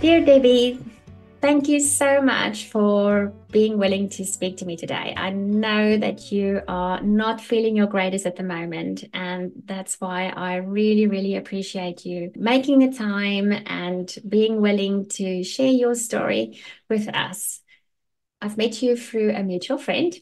Dear Debbie, thank you so much for being willing to speak to me today. I know that you are not feeling your greatest at the moment, and that's why I really, really appreciate you making the time and being willing to share your story with us. I've met you through a mutual friend,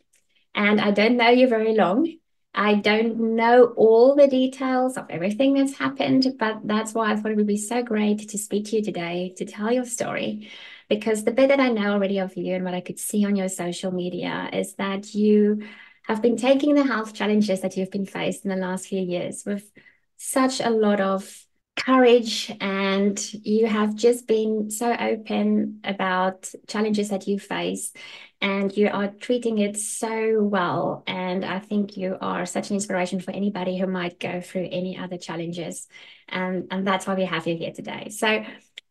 and I don't know you very long. I don't know all the details of everything that's happened, but that's why I thought it would be so great to speak to you today to tell your story. Because the bit that I know already of you and what I could see on your social media is that you have been taking the health challenges that you've been faced in the last few years with such a lot of courage and you have just been so open about challenges that you face and you are treating it so well. And i think you are such an inspiration for anybody who might go through any other challenges. And and that's why we have you here today. So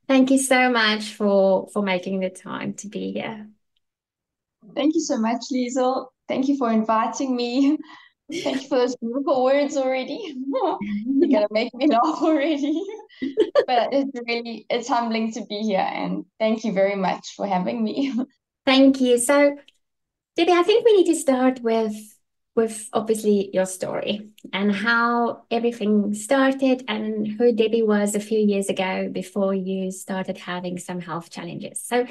thank you so much for for making the time to be here. Thank you so much Liezl thank you for inviting me Thank you for those beautiful words already. You're gonna make me laugh already. but it's really it's humbling to be here and thank you very much for having me. Thank you. So Debbie, I think we need to start with with obviously your story and how everything started and who Debbie was a few years ago before you started having some health challenges. So,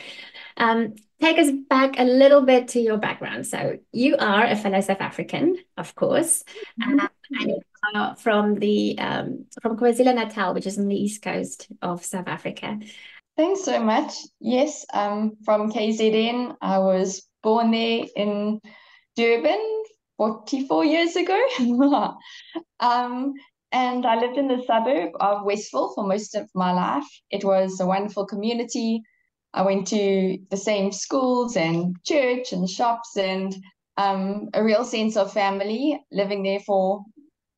um, take us back a little bit to your background. So, you are a fellow South African, of course, mm-hmm. uh, and from the um, from KwaZulu Natal, which is on the east coast of South Africa. Thanks so much. Yes, I'm from KZN. I was born there in Durban 44 years ago. um, and I lived in the suburb of Westville for most of my life. It was a wonderful community. I went to the same schools and church and shops and um, a real sense of family living there for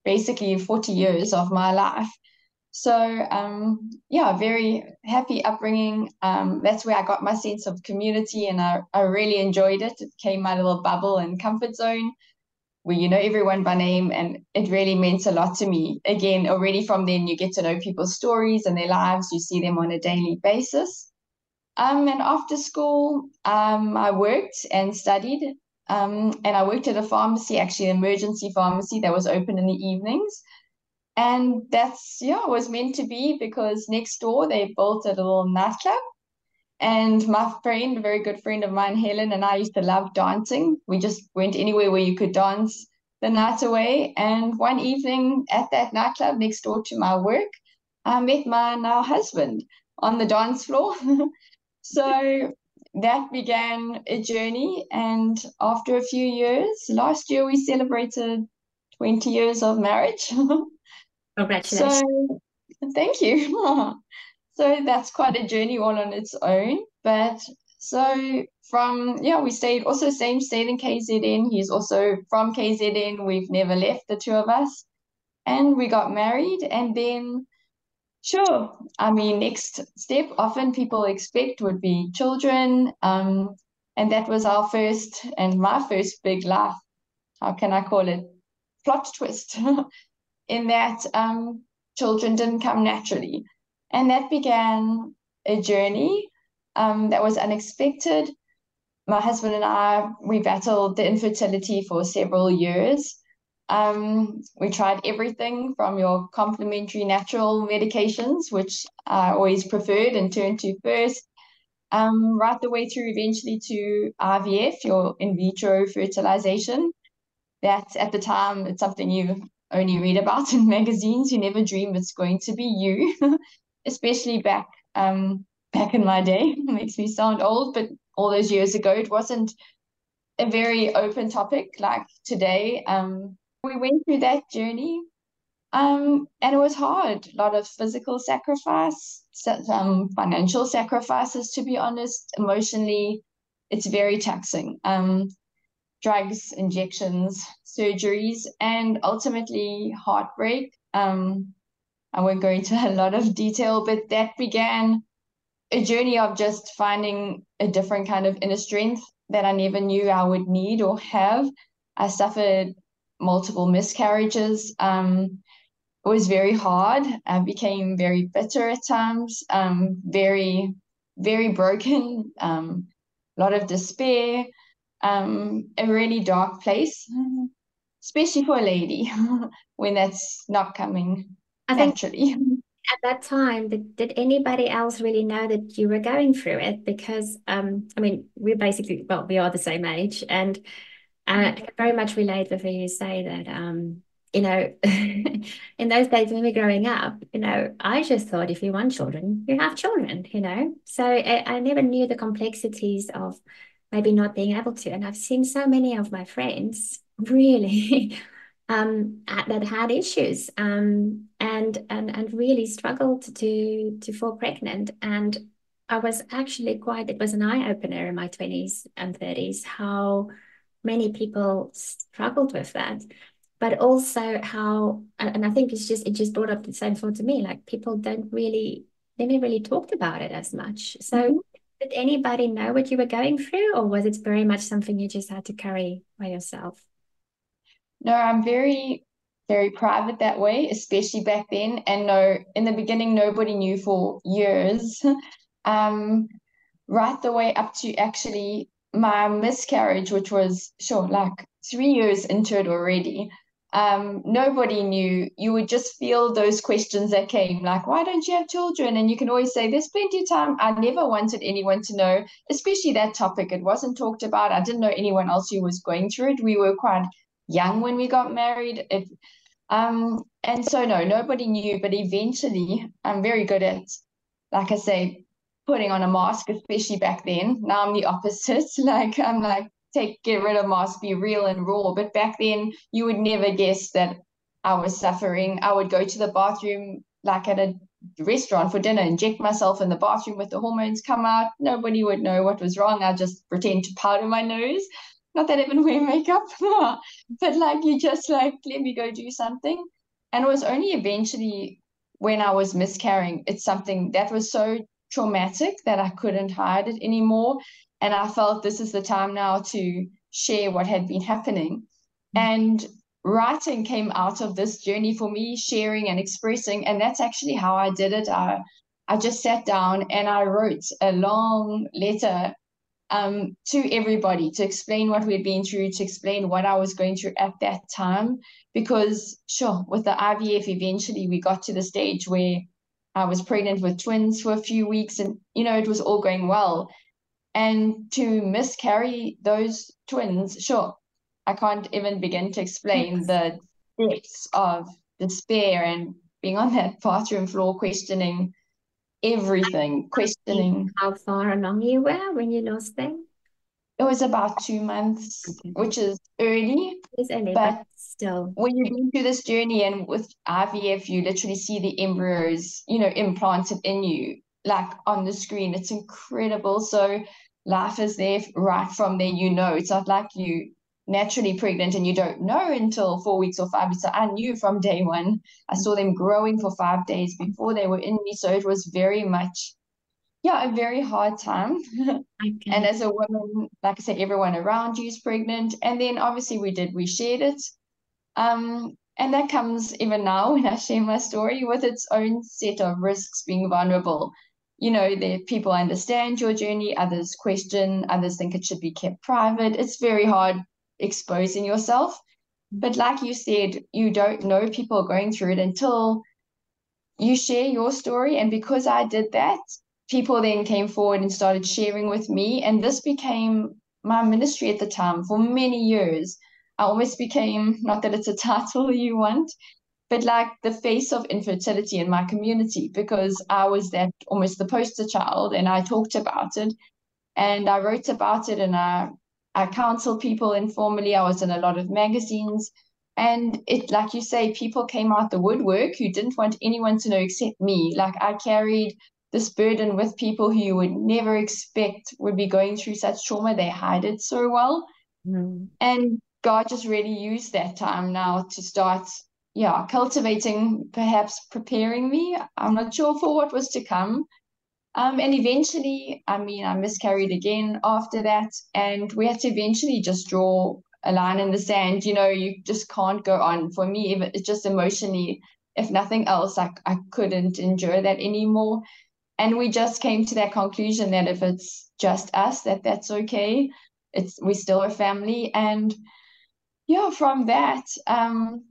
basically 40 years of my life. So um, yeah, very happy upbringing. Um, that's where I got my sense of community and I, I really enjoyed it. It became my little bubble and comfort zone where you know everyone by name and it really meant a lot to me. Again already from then you get to know people's stories and their lives you see them on a daily basis. Um, and after school um, i worked and studied. Um, and i worked at a pharmacy actually an emergency pharmacy that was open in the evenings. And that's yeah was meant to be because next door they built a little nightclub and my friend, a very good friend of mine, Helen, and I used to love dancing. We just went anywhere where you could dance the night away. And one evening at that nightclub next door to my work, I met my now husband on the dance floor. so that began a journey. And after a few years, last year we celebrated 20 years of marriage. Congratulations. So, thank you. So that's quite a journey all on its own. But so from yeah, we stayed also same stayed in KZN. He's also from KZN. We've never left the two of us. And we got married and then sure. I mean next step often people expect would be children. Um and that was our first and my first big laugh. How can I call it? Plot twist. in that um children didn't come naturally. And that began a journey um, that was unexpected. My husband and I, we battled the infertility for several years. Um, we tried everything from your complementary natural medications, which I always preferred and turned to first, um, right the way through eventually to IVF, your in vitro fertilization. That at the time, it's something you only read about in magazines. You never dream it's going to be you. especially back um, back in my day. It makes me sound old, but all those years ago, it wasn't a very open topic like today. Um, we went through that journey, um, and it was hard. A lot of physical sacrifice, some financial sacrifices, to be honest. Emotionally, it's very taxing. Um, drugs, injections, surgeries, and ultimately heartbreak. Um, I won't go into a lot of detail, but that began a journey of just finding a different kind of inner strength that I never knew I would need or have. I suffered multiple miscarriages. Um, it was very hard. I became very bitter at times, um, very very broken, um, a lot of despair, um, a really dark place, especially for a lady when that's not coming I naturally. Think at that time, did, did anybody else really know that you were going through it? Because um, I mean, we're basically well, we are the same age, and uh, I can very much relate with you say that um, you know, in those days when we were growing up, you know, I just thought if you want children, you have children, you know. So I, I never knew the complexities of maybe not being able to. And I've seen so many of my friends really um, that had issues um, and and and really struggled to to fall pregnant. And I was actually quite. It was an eye opener in my twenties and thirties how many people struggled with that but also how and I think it's just it just brought up the same thought to me like people don't really they never really talked about it as much so mm-hmm. did anybody know what you were going through or was it very much something you just had to carry by yourself no I'm very very private that way especially back then and no in the beginning nobody knew for years um right the way up to actually my miscarriage which was sure like three years into it already um, nobody knew. You would just feel those questions that came, like, why don't you have children? And you can always say, there's plenty of time. I never wanted anyone to know, especially that topic. It wasn't talked about. I didn't know anyone else who was going through it. We were quite young when we got married. It, um, and so, no, nobody knew. But eventually, I'm very good at, like I say, putting on a mask, especially back then. Now I'm the opposite. Like, I'm like, take get rid of mask, be real and raw. But back then, you would never guess that I was suffering. I would go to the bathroom like at a restaurant for dinner, inject myself in the bathroom with the hormones come out. Nobody would know what was wrong. I just pretend to powder my nose. Not that I even wear makeup, but like you just like let me go do something. And it was only eventually when I was miscarrying, it's something that was so traumatic that I couldn't hide it anymore. And I felt this is the time now to share what had been happening. Mm-hmm. And writing came out of this journey for me, sharing and expressing. And that's actually how I did it. I, I just sat down and I wrote a long letter um, to everybody to explain what we had been through, to explain what I was going through at that time. Because, sure, with the IVF, eventually we got to the stage where I was pregnant with twins for a few weeks and, you know, it was all going well and to miscarry those twins sure i can't even begin to explain the depths of despair and being on that bathroom floor questioning everything questioning. how far along you were when you lost them? It was about two months okay. which is early it's early but, but still. when you go through this journey and with ivf you literally see the embryos you know implanted in you like on the screen. It's incredible. So life is there right from there. You know, it's not like you naturally pregnant and you don't know until four weeks or five weeks. So I knew from day one. I saw them growing for five days before they were in me. So it was very much, yeah, a very hard time. Okay. and as a woman, like I said, everyone around you is pregnant. And then obviously we did, we shared it. Um, and that comes even now when I share my story with its own set of risks being vulnerable you know, that people understand your journey, others question, others think it should be kept private. It's very hard exposing yourself. But like you said, you don't know people going through it until you share your story. And because I did that, people then came forward and started sharing with me. And this became my ministry at the time for many years. I almost became, not that it's a title you want, but like the face of infertility in my community because I was that almost the poster child and I talked about it and I wrote about it and I I counseled people informally. I was in a lot of magazines and it like you say people came out the woodwork who didn't want anyone to know except me. Like I carried this burden with people who you would never expect would be going through such trauma. They hide it so well. Mm. And God just really used that time now to start yeah, cultivating, perhaps preparing me. I'm not sure for what was to come. Um, and eventually, I mean, I miscarried again after that, and we had to eventually just draw a line in the sand. You know, you just can't go on. For me, it's just emotionally, if nothing else, like I couldn't endure that anymore. and we just came to that conclusion that if it's just us, that that's okay. It's we still a family, and yeah, from that, um,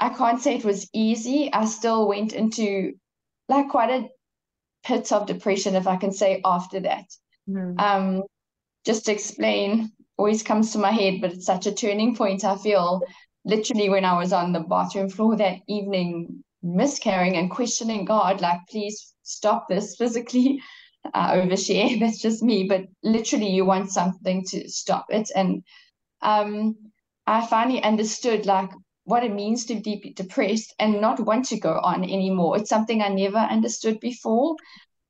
I can't say it was easy. I still went into like quite a pit of depression, if I can say, after that. Mm. Um, just to explain, always comes to my head, but it's such a turning point. I feel literally when I was on the bathroom floor that evening, miscarrying and questioning God, like, please stop this physically. Uh, overshare, that's just me, but literally, you want something to stop it. And um, I finally understood like what it means to be depressed and not want to go on anymore. It's something I never understood before.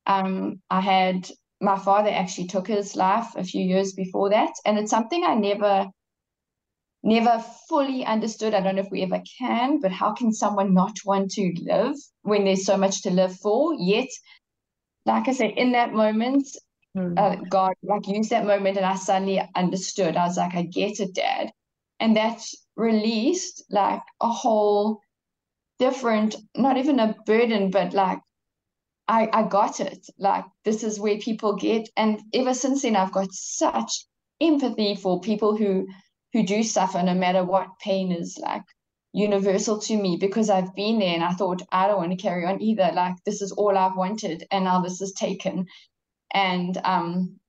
Um, I had my father actually took his life a few years before that, and it's something I never never fully understood. I don't know if we ever can, but how can someone not want to live when there's so much to live for? Yet, like I said, in that moment, mm. uh, God like used that moment, and I suddenly understood. I was like, I get it, Dad, and that released like a whole different, not even a burden, but like I, I got it. Like this is where people get, and ever since then, I've got such empathy for people who who do suffer, no matter what pain is like universal to me because I've been there and I thought I don't want to carry on either. Like this is all I've wanted, and now this is taken, and um,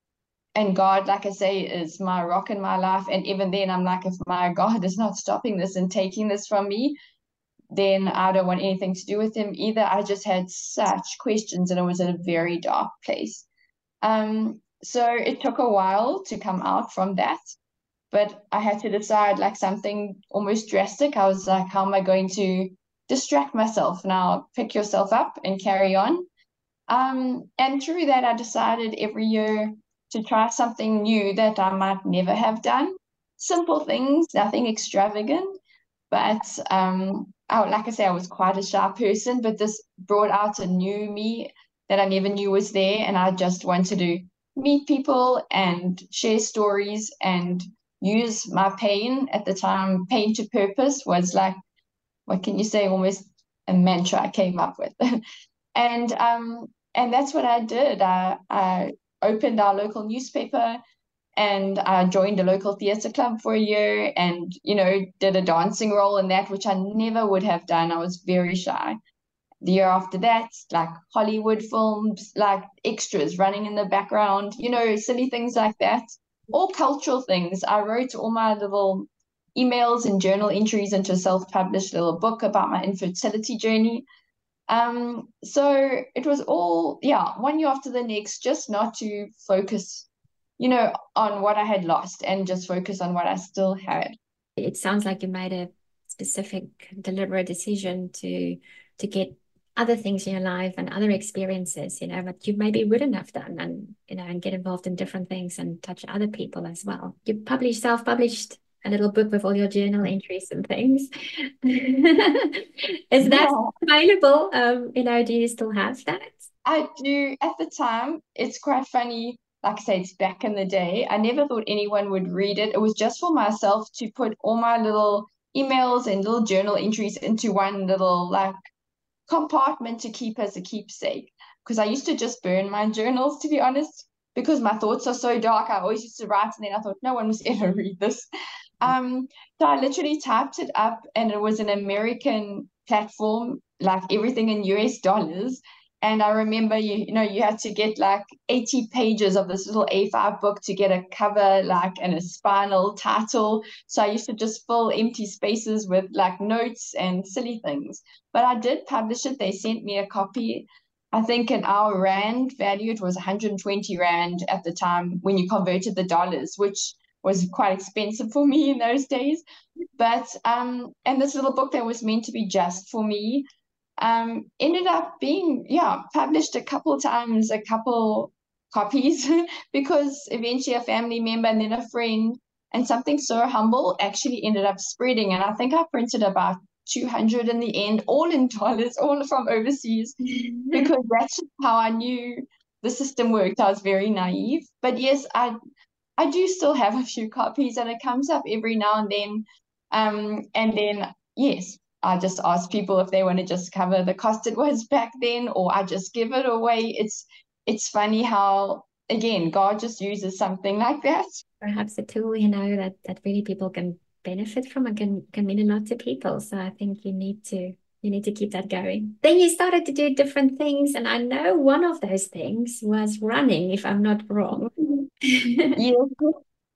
and God, like I say, is my rock in my life. And even then, I'm like, if my God is not stopping this and taking this from me, then I don't want anything to do with him either. I just had such questions and I was in a very dark place. Um, so it took a while to come out from that, but I had to decide like something almost drastic. I was like, how am I going to distract myself now? Pick yourself up and carry on. Um, and through that, I decided every year to try something new that I might never have done. Simple things, nothing extravagant, but um, I, like I say, I was quite a shy person, but this brought out a new me that I never knew was there. And I just wanted to meet people and share stories and use my pain at the time. Pain to purpose was like, what can you say, almost a mantra I came up with. and um, and that's what I did. I, I opened our local newspaper and I joined a local theatre club for a year and, you know, did a dancing role in that, which I never would have done. I was very shy. The year after that, like Hollywood films, like extras running in the background, you know, silly things like that. All cultural things. I wrote all my little emails and journal entries into a self-published little book about my infertility journey. Um, so it was all, yeah, one year after the next, just not to focus you know, on what I had lost and just focus on what I still had. It sounds like you made a specific, deliberate decision to to get other things in your life and other experiences, you know, but you maybe wouldn't have done and you know, and get involved in different things and touch other people as well. You published self-published a little book with all your journal entries and things. Is that yeah. available? Um, you know, do you still have that? I do. At the time, it's quite funny like I say, it's back in the day. I never thought anyone would read it. It was just for myself to put all my little emails and little journal entries into one little like compartment to keep as a keepsake. Because I used to just burn my journals, to be honest, because my thoughts are so dark. I always used to write, and then I thought no one must ever read this. Um, so I literally typed it up, and it was an American platform, like everything in US dollars. And I remember you, you know, you had to get like 80 pages of this little A5 book to get a cover, like, and a spinal title. So I used to just fill empty spaces with like notes and silly things. But I did publish it. They sent me a copy. I think in our Rand value, it was 120 Rand at the time when you converted the dollars, which was quite expensive for me in those days. But, um, and this little book that was meant to be just for me um, ended up being yeah published a couple times, a couple copies because eventually a family member and then a friend and something so humble actually ended up spreading. And I think I printed about 200 in the end, all in dollars, all from overseas, because that's how I knew the system worked. I was very naive. But yes, I I do still have a few copies and it comes up every now and then. Um, and then yes, I just ask people if they want to just cover the cost it was back then, or I just give it away. It's it's funny how again God just uses something like that. Perhaps a tool, you know, that that really people can benefit from and can can mean a lot to people. So I think you need to you need to keep that going. Then you started to do different things, and I know one of those things was running, if I'm not wrong. Yeah.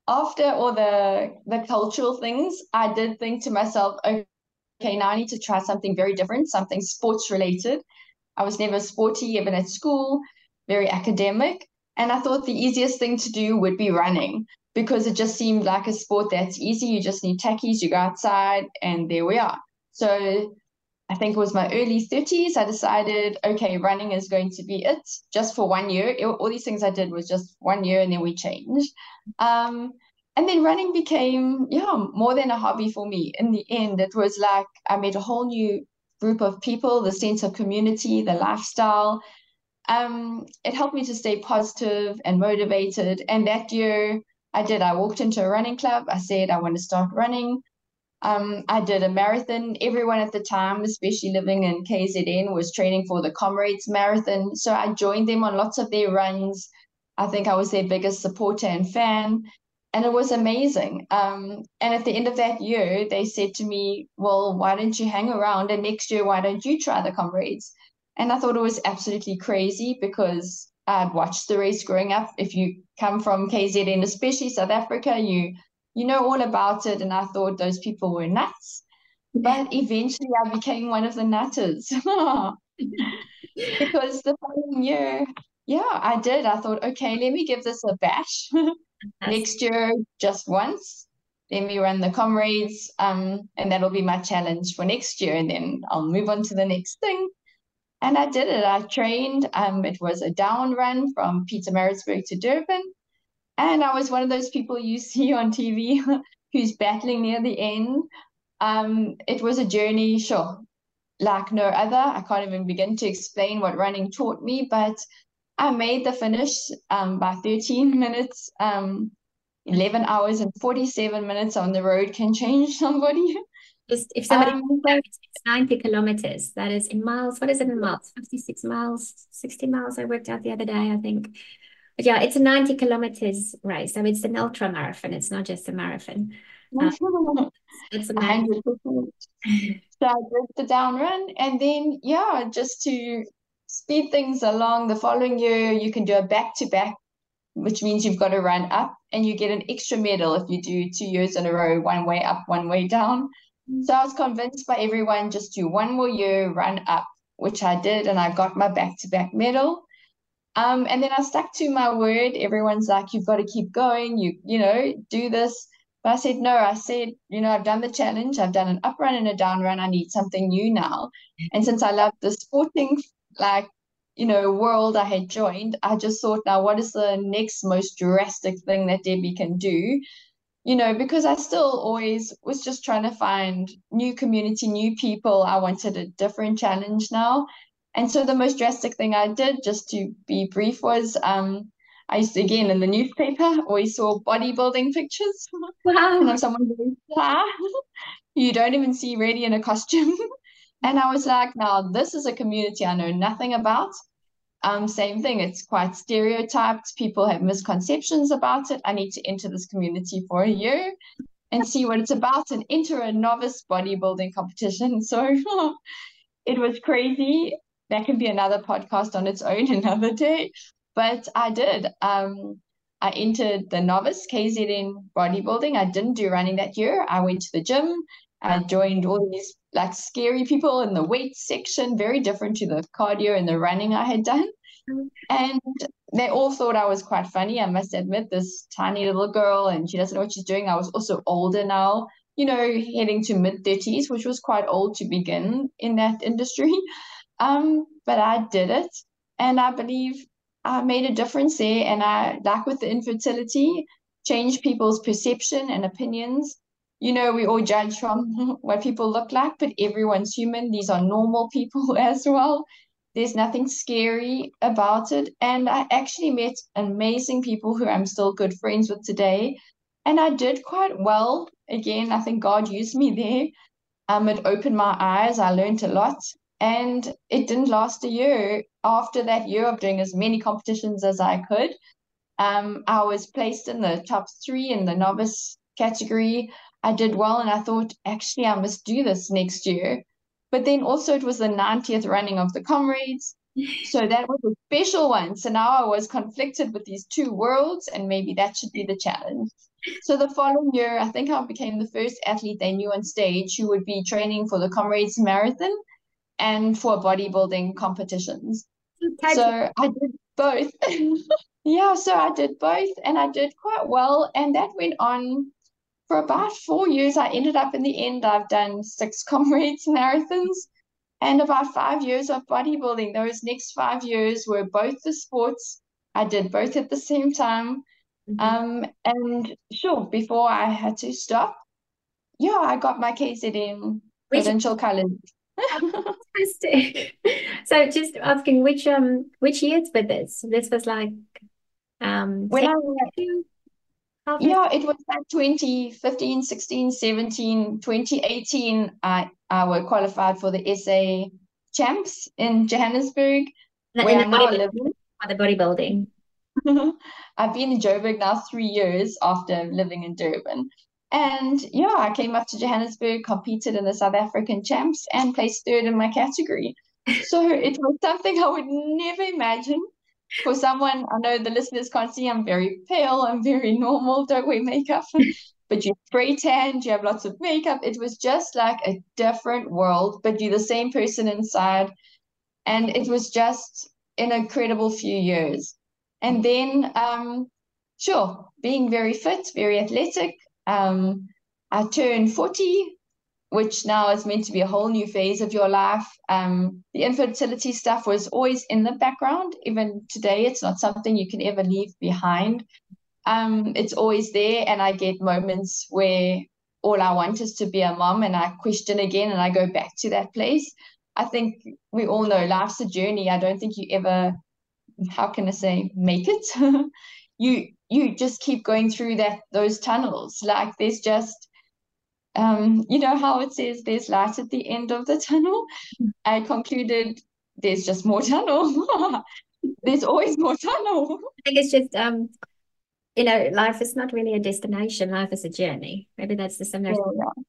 After all the the cultural things, I did think to myself, okay, now I need to try something very different, something sports related. I was never sporty even at school, very academic. And I thought the easiest thing to do would be running because it just seemed like a sport that's easy. You just need tackies, you go outside, and there we are. So I think it was my early 30s, I decided, okay, running is going to be it just for one year. It, all these things I did was just one year and then we changed. Um, and then running became, yeah, more than a hobby for me. In the end, it was like I met a whole new group of people, the sense of community, the lifestyle. Um, it helped me to stay positive and motivated. And that year I did, I walked into a running club. I said, I want to start running. Um, I did a marathon. Everyone at the time, especially living in KZN, was training for the Comrades Marathon. So I joined them on lots of their runs. I think I was their biggest supporter and fan. And it was amazing. Um, and at the end of that year, they said to me, Well, why don't you hang around? And next year, why don't you try the Comrades? And I thought it was absolutely crazy because I'd watched the race growing up. If you come from KZN, especially South Africa, you you know all about it. And I thought those people were nuts. But eventually I became one of the nutters. because the following year, yeah, I did. I thought, okay, let me give this a bash. Next year, just once. Let me run the comrades. Um, and that'll be my challenge for next year. And then I'll move on to the next thing. And I did it. I trained. Um, it was a down run from Pietermaritzburg to Durban. And I was one of those people you see on TV who's battling near the end. Um, it was a journey, sure, like no other. I can't even begin to explain what running taught me, but I made the finish um, by 13 minutes. Um, 11 hours and 47 minutes on the road can change somebody. Just if somebody um, it's 90 kilometers, that is in miles. What is it in miles? 56 miles, 60 miles. I worked out the other day, I think. Yeah, it's a 90 kilometers race. So it's an ultra marathon. It's not just a marathon. Um, it's amazing. so I did the down run and then yeah, just to speed things along the following year, you can do a back to back, which means you've got to run up and you get an extra medal if you do two years in a row, one way up, one way down. Mm. So I was convinced by everyone just do one more year, run up, which I did, and I got my back to back medal. Um, and then I stuck to my word. Everyone's like, you've got to keep going. You, you know, do this. But I said, no, I said, you know, I've done the challenge. I've done an up run and a down run. I need something new now. And since I love the sporting, like, you know, world I had joined, I just thought, now what is the next most drastic thing that Debbie can do? You know, because I still always was just trying to find new community, new people. I wanted a different challenge now. And so the most drastic thing I did, just to be brief, was um, I used to, again, in the newspaper, always saw bodybuilding pictures. Wow. and someone very flat. you don't even see really in a costume. and I was like, now this is a community I know nothing about. Um, same thing, it's quite stereotyped. People have misconceptions about it. I need to enter this community for a year and see what it's about and enter a novice bodybuilding competition. So it was crazy that can be another podcast on its own another day. But I did. Um, I entered the novice KZN bodybuilding. I didn't do running that year. I went to the gym. I joined all these like scary people in the weight section, very different to the cardio and the running I had done. And they all thought I was quite funny. I must admit, this tiny little girl, and she doesn't know what she's doing. I was also older now, you know, heading to mid 30s, which was quite old to begin in that industry. Um, but I did it, and I believe I made a difference there. And I, like with the infertility, changed people's perception and opinions. You know, we all judge from what people look like, but everyone's human. These are normal people as well. There's nothing scary about it. And I actually met amazing people who I'm still good friends with today. And I did quite well. Again, I think God used me there Um, it opened my eyes. I learned a lot, and it didn't last a year. After that year of doing as many competitions as I could, um, I was placed in the top three in the novice category. I did well, and I thought, actually, I must do this next year. But then also, it was the 90th running of the comrades. So that was a special one. So now I was conflicted with these two worlds, and maybe that should be the challenge. So the following year, I think I became the first athlete they knew on stage who would be training for the Comrades Marathon and for bodybuilding competitions. Okay. So I did both. yeah, so I did both and I did quite well. And that went on for about four years. I ended up in the end, I've done six Comrades Marathons and about five years of bodybuilding. Those next five years were both the sports. I did both at the same time. Mm-hmm. Um, and sure, before I had to stop, yeah, I got my KZN which, provincial college. Fantastic. So just asking which um which years were this? This was like um when I yeah, it was like 2015, 16, 17, 2018. I, I were qualified for the SA champs in Johannesburg, the, where I'm now living. For the bodybuilding. I've been in Joburg now three years after living in Durban. And yeah, I came up to Johannesburg, competed in the South African champs, and placed third in my category. So it was something I would never imagine for someone, I know the listeners can't see, I'm very pale, I'm very normal, don't wear makeup, but you spray tan, you have lots of makeup. It was just like a different world, but you're the same person inside. And it was just an incredible few years. And then, um, sure, being very fit, very athletic. Um, I turned 40 which now is meant to be a whole new phase of your life. Um, the infertility stuff was always in the background. Even today, it's not something you can ever leave behind. Um, it's always there, and I get moments where all I want is to be a mom, and I question again, and I go back to that place. I think we all know life's a journey. I don't think you ever, how can I say, make it. you you just keep going through that those tunnels. Like there's just um, you know how it says there's light at the end of the tunnel? I concluded there's just more tunnel. there's always more tunnel. I think it's just um, you know, life is not really a destination. Life is a journey. Maybe that's the similar. Yeah,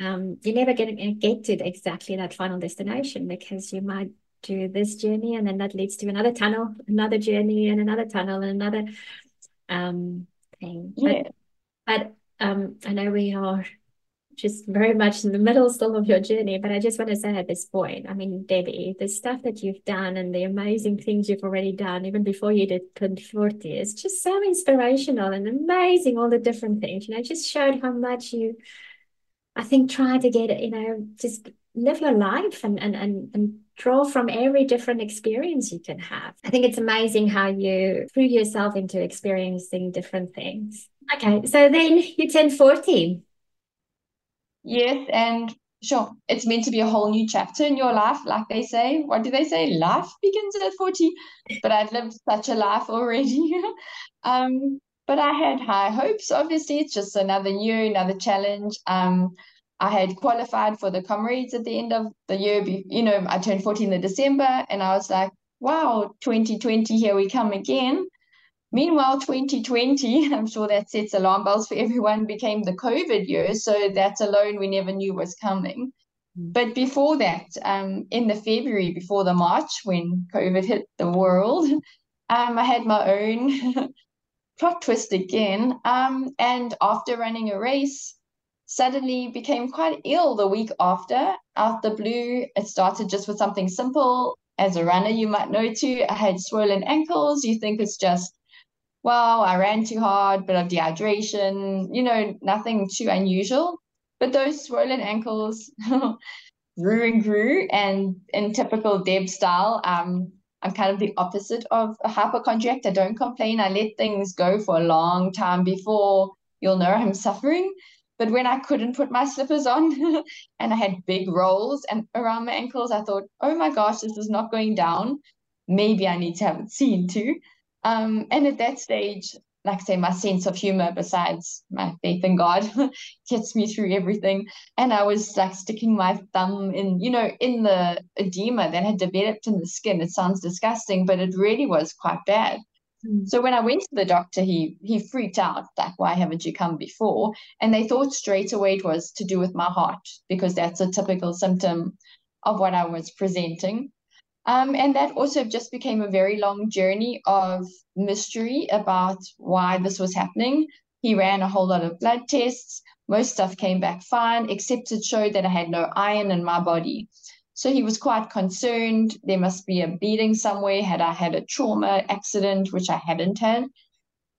yeah. Um, you're never going to get to exactly that final destination because you might do this journey and then that leads to another tunnel, another journey, and another tunnel, and another um thing. Yeah. But, but um, I know we are just very much in the middle still of your journey. But I just want to say at this point, I mean, Debbie, the stuff that you've done and the amazing things you've already done, even before you did 2040, is just so inspirational and amazing, all the different things. You know, just showed how much you, I think, try to get, you know, just live your life and, and, and, and draw from every different experience you can have. I think it's amazing how you threw yourself into experiencing different things. Okay, so then you turn 40 Yes, and sure, it's meant to be a whole new chapter in your life, like they say. What do they say? Life begins at 40. But I've lived such a life already. um, but I had high hopes, obviously. It's just another year, another challenge. Um, I had qualified for the comrades at the end of the year. You know, I turned 14 in December, and I was like, wow, 2020, here we come again. Meanwhile, 2020, I'm sure that sets alarm bells for everyone, became the COVID year. So that alone we never knew was coming. Mm. But before that, um, in the February before the March, when COVID hit the world, um, I had my own plot twist again. Um, and after running a race, suddenly became quite ill the week after. Out the blue, it started just with something simple. As a runner, you might know too, I had swollen ankles. You think it's just well, I ran too hard, bit of dehydration, you know, nothing too unusual. But those swollen ankles grew and grew. And in typical Deb style, um, I'm kind of the opposite of a hypochondriac. I don't complain. I let things go for a long time before you'll know I'm suffering. But when I couldn't put my slippers on and I had big rolls and around my ankles, I thought, oh my gosh, this is not going down. Maybe I need to have it seen too. Um, and at that stage, like I say, my sense of humor, besides my faith in God, gets me through everything. And I was like sticking my thumb in, you know, in the edema that had developed in the skin. It sounds disgusting, but it really was quite bad. Mm. So when I went to the doctor, he he freaked out, like, why haven't you come before? And they thought straight away it was to do with my heart, because that's a typical symptom of what I was presenting. Um, and that also just became a very long journey of mystery about why this was happening. He ran a whole lot of blood tests. Most stuff came back fine, except it showed that I had no iron in my body. So he was quite concerned. There must be a beating somewhere. Had I had a trauma accident, which I hadn't had?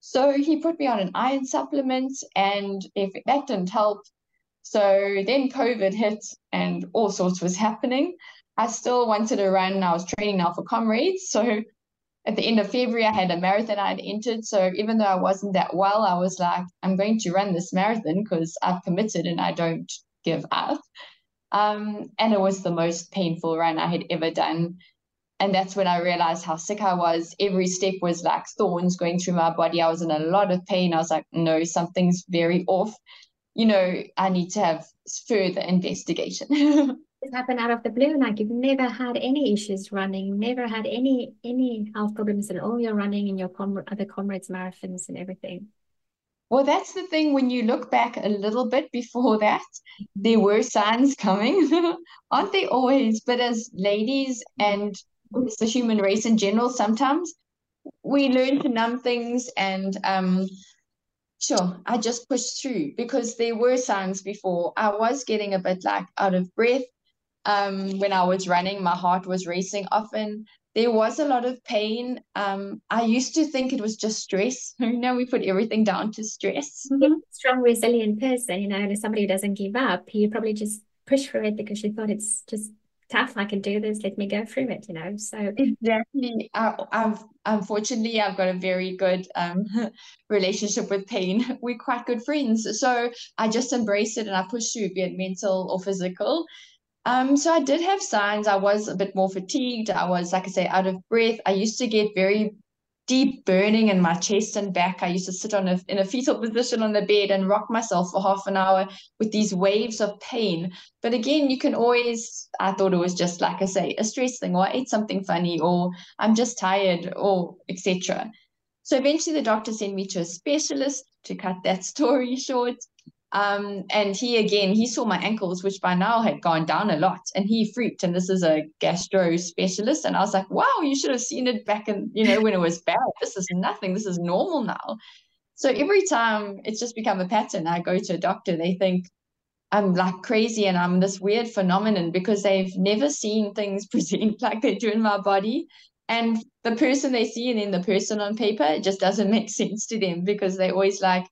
So he put me on an iron supplement, and if that didn't help, so then COVID hit and all sorts was happening. I still wanted to run. I was training now for comrades. So at the end of February, I had a marathon I had entered. So even though I wasn't that well, I was like, I'm going to run this marathon because I've committed and I don't give up. Um, and it was the most painful run I had ever done. And that's when I realized how sick I was. Every step was like thorns going through my body. I was in a lot of pain. I was like, no, something's very off. You know, I need to have further investigation. happen out of the blue like you've never had any issues running never had any any health problems at all you're running in your com- other comrades marathons and everything well that's the thing when you look back a little bit before that there were signs coming aren't they always but as ladies and the human race in general sometimes we learn to numb things and um sure i just pushed through because there were signs before i was getting a bit like out of breath um, when I was running, my heart was racing often. There was a lot of pain. Um, I used to think it was just stress. You know, we put everything down to stress. Mm-hmm. Strong, resilient person, you know, and somebody who doesn't give up, you probably just push through it because you thought it's just tough. I can do this. Let me go through it. You know. So exactly. I, I've unfortunately I've got a very good um, relationship with pain. We're quite good friends. So I just embrace it and I push through, be it mental or physical. Um, so I did have signs. I was a bit more fatigued. I was, like I say, out of breath. I used to get very deep burning in my chest and back. I used to sit on a in a fetal position on the bed and rock myself for half an hour with these waves of pain. But again, you can always I thought it was just like I say, a stress thing, or I ate something funny, or I'm just tired, or etc. So eventually the doctor sent me to a specialist to cut that story short. Um, and he again, he saw my ankles, which by now had gone down a lot, and he freaked. And this is a gastro specialist, and I was like, "Wow, you should have seen it back in, you know, when it was bad. This is nothing. This is normal now." So every time it's just become a pattern. I go to a doctor, they think I'm like crazy and I'm this weird phenomenon because they've never seen things present like they do in my body. And the person they see and then the person on paper, it just doesn't make sense to them because they always like,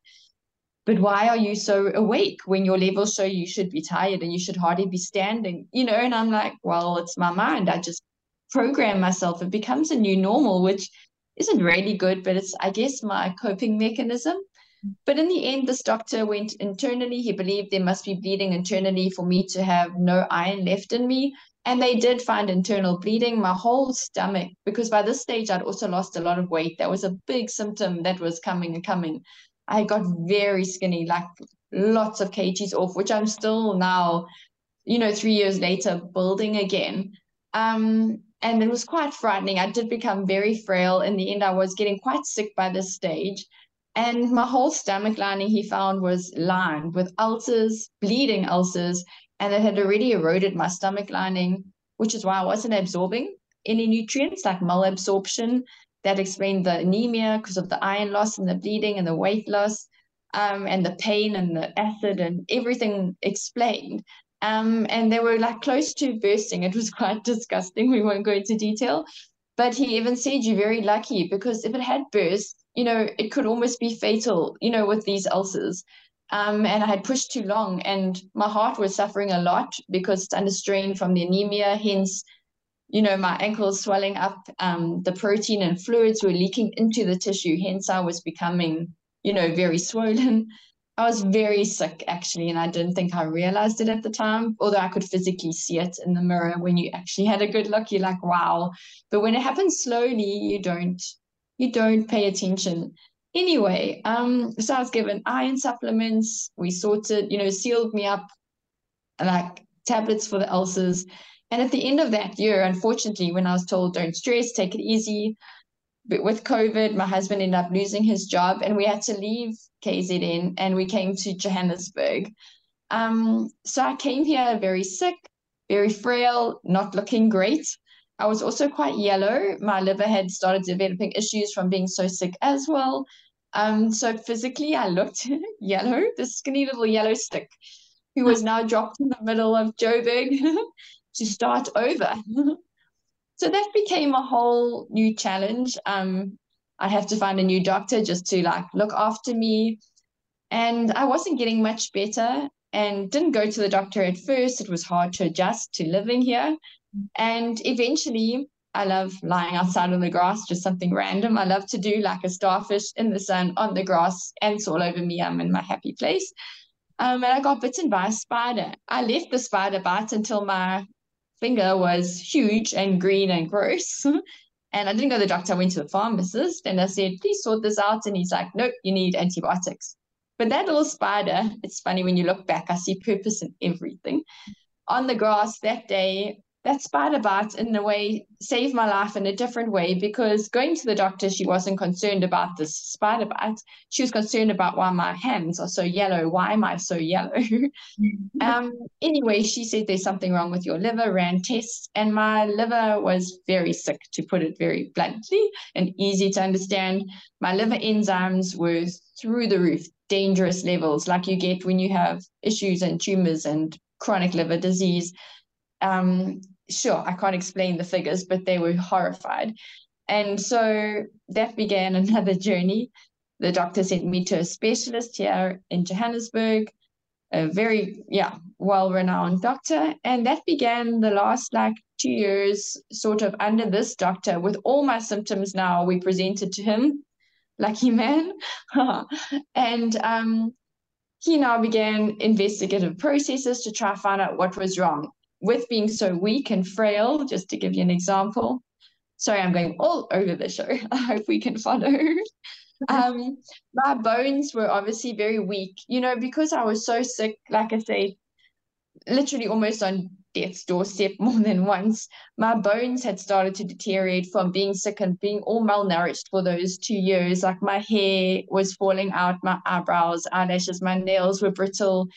but why are you so awake when your levels show you should be tired and you should hardly be standing you know? And i'm like well it's my mind. I just program myself. It becomes a new normal which isn't really good but it's i guess my coping mechanism. But in the end this doctor went internally. He believed there must be bleeding internally for me to have no iron left in me. And they did find internal bleeding. My whole stomach because by this stage i'd also lost a lot of weight. That was a big symptom that was coming and coming I got very skinny, like lots of kgs off, which I'm still now, you know, three years later building again. Um, and it was quite frightening. I did become very frail. In the end, I was getting quite sick by this stage. And my whole stomach lining he found was lined with ulcers, bleeding ulcers, and it had already eroded my stomach lining, which is why I wasn't absorbing any nutrients like malabsorption that explained the anemia because of the iron loss and the bleeding and the weight loss um, and the pain and the acid and everything explained. Um, and they were like close to bursting. It was quite disgusting. We won't go into detail. But he even said, You're very lucky because if it had burst, you know, it could almost be fatal, you know, with these ulcers. Um, and I had pushed too long, and my heart was suffering a lot because it's under strain from the anemia, hence you know, my ankles swelling up, um, the protein and fluids were leaking into the tissue. Hence, I was becoming, you know, very swollen. I was very sick actually, and I didn't think I realized it at the time, although I could physically see it in the mirror when you actually had a good look. You're like, wow. But when it happens slowly, you don't you don't pay attention. Anyway, um, so I was given iron supplements. We sorted, you know, sealed me up like tablets for the ulcers. And at the end of that year, unfortunately, when I was told don't stress, take it easy, but with COVID, my husband ended up losing his job and we had to leave KZN and we came to Johannesburg. Um, so I came here very sick, very frail, not looking great. I was also quite yellow. My liver had started developing issues from being so sick as well. Um, so physically, I looked yellow, this skinny little yellow stick who was now dropped in the middle of Joburg to start over. so that became a whole new challenge. Um, I have to find a new doctor just to like look after me. And I wasn't getting much better and didn't go to the doctor at first. It was hard to adjust to living here. And eventually, I love lying outside on the grass, just something random. I love to do like a starfish in the sun on the grass, ants all over me. I'm in my happy place. Um, and I got bitten by a spider. I left the spider bite until my finger was huge and green and gross. and I didn't go to the doctor. I went to the pharmacist and I said, please sort this out. And he's like, nope, you need antibiotics. But that little spider, it's funny when you look back, I see purpose in everything. On the grass that day, that spider bite in a way saved my life in a different way because going to the doctor she wasn't concerned about this spider bite. She was concerned about why my hands are so yellow why am i so yellow? Um anyway she said there's something wrong with your liver ran tests and my liver was very sick to put it very bluntly and easy to understand. My liver enzymes were through the roof dangerous levels like you get when you have issues and tumors and chronic liver disease. Um, sure, I can't explain the figures, but they were horrified. And so that began another journey. The doctor sent me to a specialist here in Johannesburg, a very, yeah, well renowned doctor. And that began the last like two years, sort of under this doctor, with all my symptoms now we presented to him. Lucky man. and um, he now began investigative processes to try find out what was wrong with being so weak and frail, just to give you an example. Sorry, I'm going all over the show. I hope we can follow. um, my bones were obviously very weak, you know, because I was so sick, like I say, literally almost on death's doorstep more than once. My bones had started to deteriorate from being sick and being all malnourished for those two years. Like my hair was falling out, my eyebrows, eyelashes, my nails were brittle.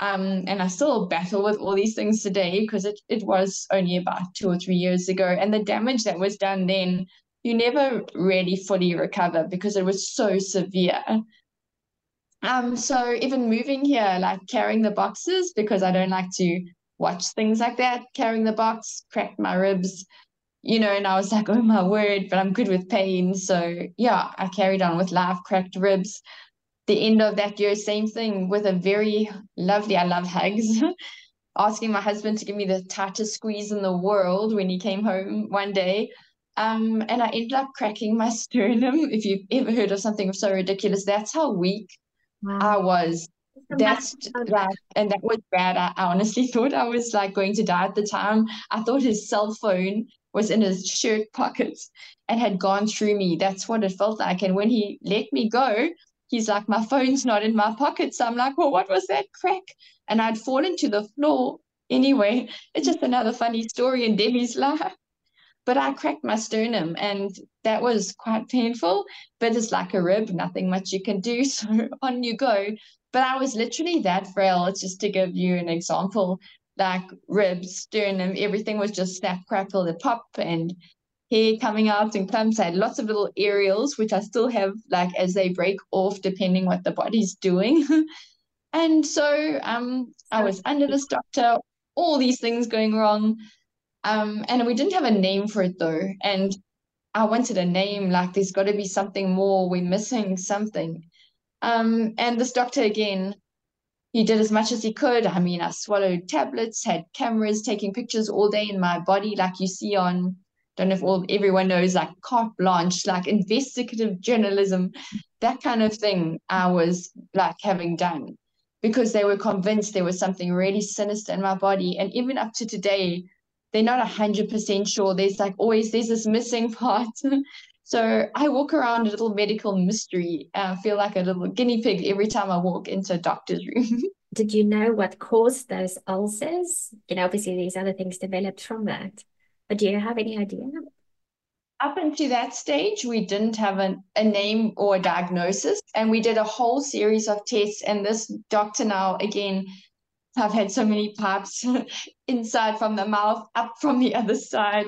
Um, and I still battle with all these things today because it, it was only about two or three years ago. And the damage that was done then, you never really fully recover because it was so severe. Um, so even moving here, like carrying the boxes, because I don't like to watch things like that, carrying the box, cracked my ribs, you know, and I was like, oh my word, but I'm good with pain. So yeah, I carried on with life, cracked ribs the end of that year, same thing with a very lovely, I love hugs, asking my husband to give me the tightest squeeze in the world when he came home one day. Um, and I ended up cracking my sternum. If you've ever heard of something so ridiculous, that's how weak wow. I was. That's that, and that was bad. I, I honestly thought I was like going to die at the time. I thought his cell phone was in his shirt pockets and had gone through me. That's what it felt like. And when he let me go, he's like, my phone's not in my pocket. So I'm like, well, what was that crack? And I'd fallen to the floor. Anyway, it's just another funny story in Debbie's life. But I cracked my sternum and that was quite painful, but it's like a rib, nothing much you can do. So on you go. But I was literally that frail. It's just to give you an example like ribs, sternum, everything was just snap, crackle, and pop. And hair coming out and clumps. I had lots of little areoles, which I still have like as they break off, depending what the body's doing. and so um, I was under this doctor, all these things going wrong. Um, and we didn't have a name for it though. And I wanted a name, like there's got to be something more. We're missing something. Um, and this doctor again, he did as much as he could. I mean, I swallowed tablets, had cameras taking pictures all day in my body, like you see on don't know if all everyone knows like carte blanche, like investigative journalism, that kind of thing. I was like having done because they were convinced there was something really sinister in my body, and even up to today, they're not hundred percent sure. There's like always there's this missing part. So I walk around a little medical mystery I feel like a little guinea pig every time I walk into a doctor's room. Did you know what caused those ulcers? You know, obviously these other things developed from that. Do you have any idea? Up until that stage, we didn't have an, a name or a diagnosis, and we did a whole series of tests. And this doctor now, again, I've had so many pipes inside from the mouth, up from the other side.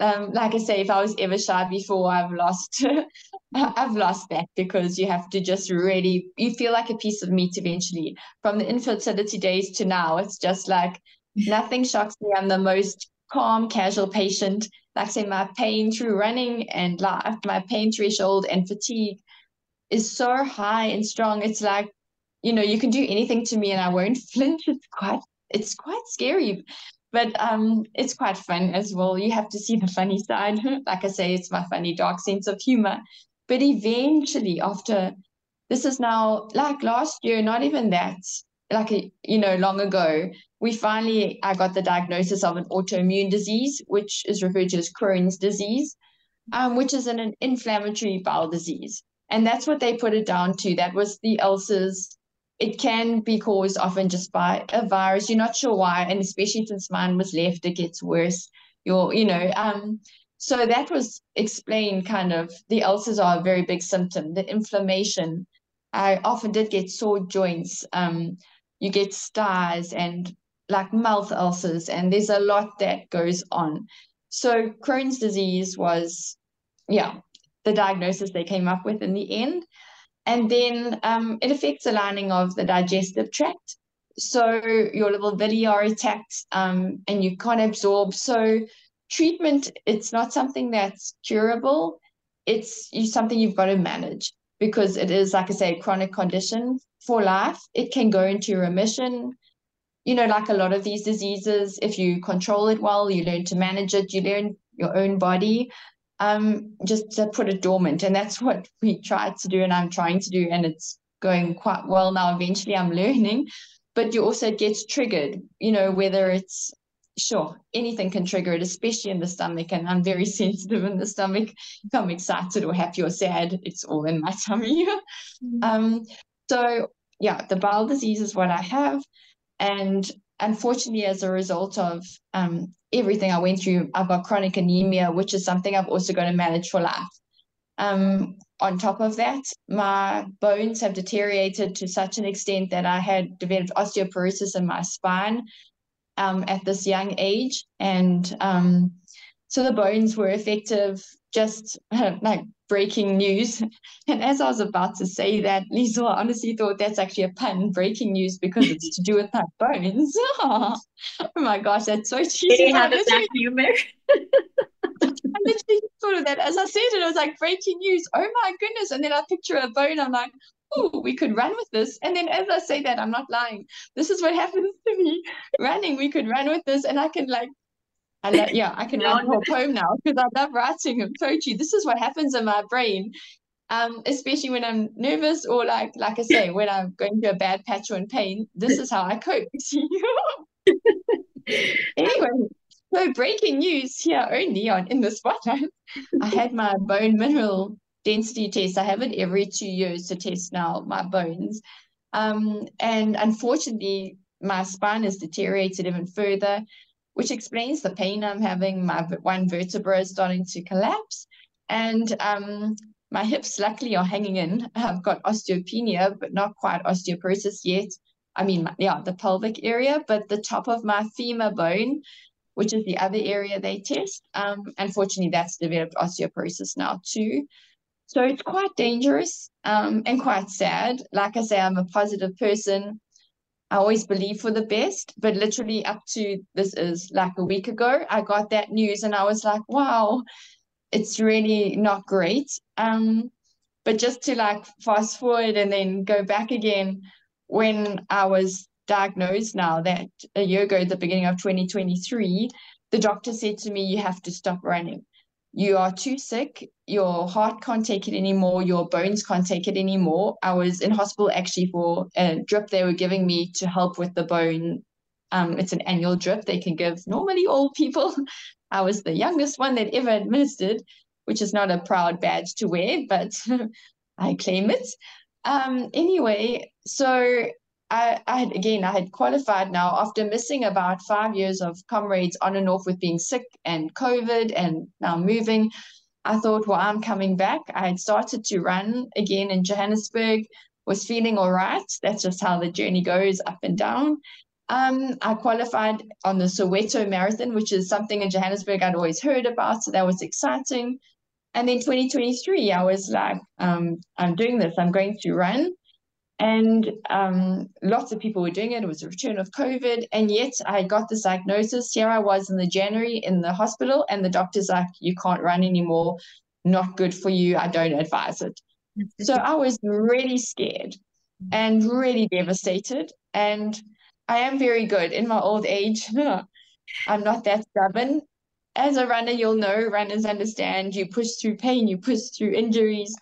Um, like I say, if I was ever shy before, I've lost, I've lost that because you have to just really, you feel like a piece of meat eventually. From the infertility days to now, it's just like nothing shocks me. I'm the most calm, casual patient. Like say, my pain through running and life, my pain threshold and fatigue is so high and strong. It's like, you know, you can do anything to me and I won't flinch. It's quite, it's quite scary, but um, it's quite fun as well. You have to see the funny side. like I say, it's my funny, dark sense of humor. But eventually, after this is now like last year, not even that, like a, you know, long ago, we finally I got the diagnosis of an autoimmune disease, which is referred to as Crohn's disease, um, which is an, an inflammatory bowel disease. And that's what they put it down to. That was the ulcers. It can be caused often just by a virus. You're not sure why, and especially since mine was left, it gets worse. You're, you know, um, so that was explained kind of the ulcers are a very big symptom, the inflammation. I often did get sore joints. Um, you get stars and like mouth ulcers, and there's a lot that goes on. So Crohn's disease was, yeah, the diagnosis they came up with in the end. And then um, it affects the lining of the digestive tract. So your little villi are attacked um, and you can't absorb. So treatment, it's not something that's curable. It's something you've got to manage because it is, like I say, a chronic condition for life. It can go into remission you know, like a lot of these diseases, if you control it well, you learn to manage it, you learn your own body, um, just to put it dormant. And that's what we tried to do, and I'm trying to do, and it's going quite well now. Eventually, I'm learning, but you also get triggered, you know, whether it's sure anything can trigger it, especially in the stomach. And I'm very sensitive in the stomach. If I'm excited or happy or sad, it's all in my tummy. mm-hmm. um, so yeah, the bowel disease is what I have. And unfortunately, as a result of um, everything I went through, I've got chronic anemia, which is something I've also got to manage for life. Um, on top of that, my bones have deteriorated to such an extent that I had developed osteoporosis in my spine um, at this young age. And um, so the bones were effective, just like breaking news. And as I was about to say that, Liezl, I honestly thought that's actually a pun, breaking news, because it's to do with my bones. oh my gosh, that's so cheesy. Have that humor. I literally thought of that as I said it. I was like, breaking news. Oh my goodness. And then I picture a bone. I'm like, oh, we could run with this. And then as I say that, I'm not lying. This is what happens to me. Running, we could run with this. And I can like I love, yeah, I can write a whole poem now because I love writing and poetry. This is what happens in my brain, um, especially when I'm nervous or like, like I say, when I'm going through a bad patch or in pain. This is how I cope. anyway, so breaking news here only on in the spotlight. I had my bone mineral density test. I have it every two years to test now my bones. Um, and unfortunately, my spine has deteriorated even further which explains the pain I'm having. My one vertebra is starting to collapse, and um, my hips luckily are hanging in. I've got osteopenia, but not quite osteoporosis yet. I mean, yeah, the pelvic area, but the top of my femur bone, which is the other area they test, um, unfortunately, that's developed osteoporosis now too. So it's quite dangerous um, and quite sad. Like I say, I'm a positive person. I always believe for the best, but literally up to this is like a week ago, I got that news and I was like, wow, it's really not great. Um, but just to like fast forward and then go back again, when I was diagnosed now that a year ago, at the beginning of 2023, the doctor said to me, you have to stop running you are too sick, your heart can't take it anymore, your bones can't take it anymore. I was in hospital actually for a drip they were giving me to help with the bone. Um, it's an annual drip they can give normally all people. I was the youngest one that ever administered. which is not a proud badge to wear, but I claim it. Um, anyway, so I, I had again I had qualified now after missing about five years of comrades on and off with being sick and COVID and now moving. I thought, well, I'm coming back. I had started to run again in Johannesburg, was feeling all right. That's just how the journey goes up and down. Um, I qualified on the Soweto Marathon, which is something in Johannesburg I'd always heard about. So that was exciting. And then 2023, I was like, um, I'm doing this, I'm going to run. And um, lots of people were doing it. It was a return of COVID. And yet I got this diagnosis. Here I was in the January in the hospital, and the doctor's like, You can't run anymore. Not good for you. I don't advise it. So I was really scared and really devastated. And I am very good in my old age. I'm not that stubborn. As a runner, you'll know runners understand you push through pain, you push through injuries.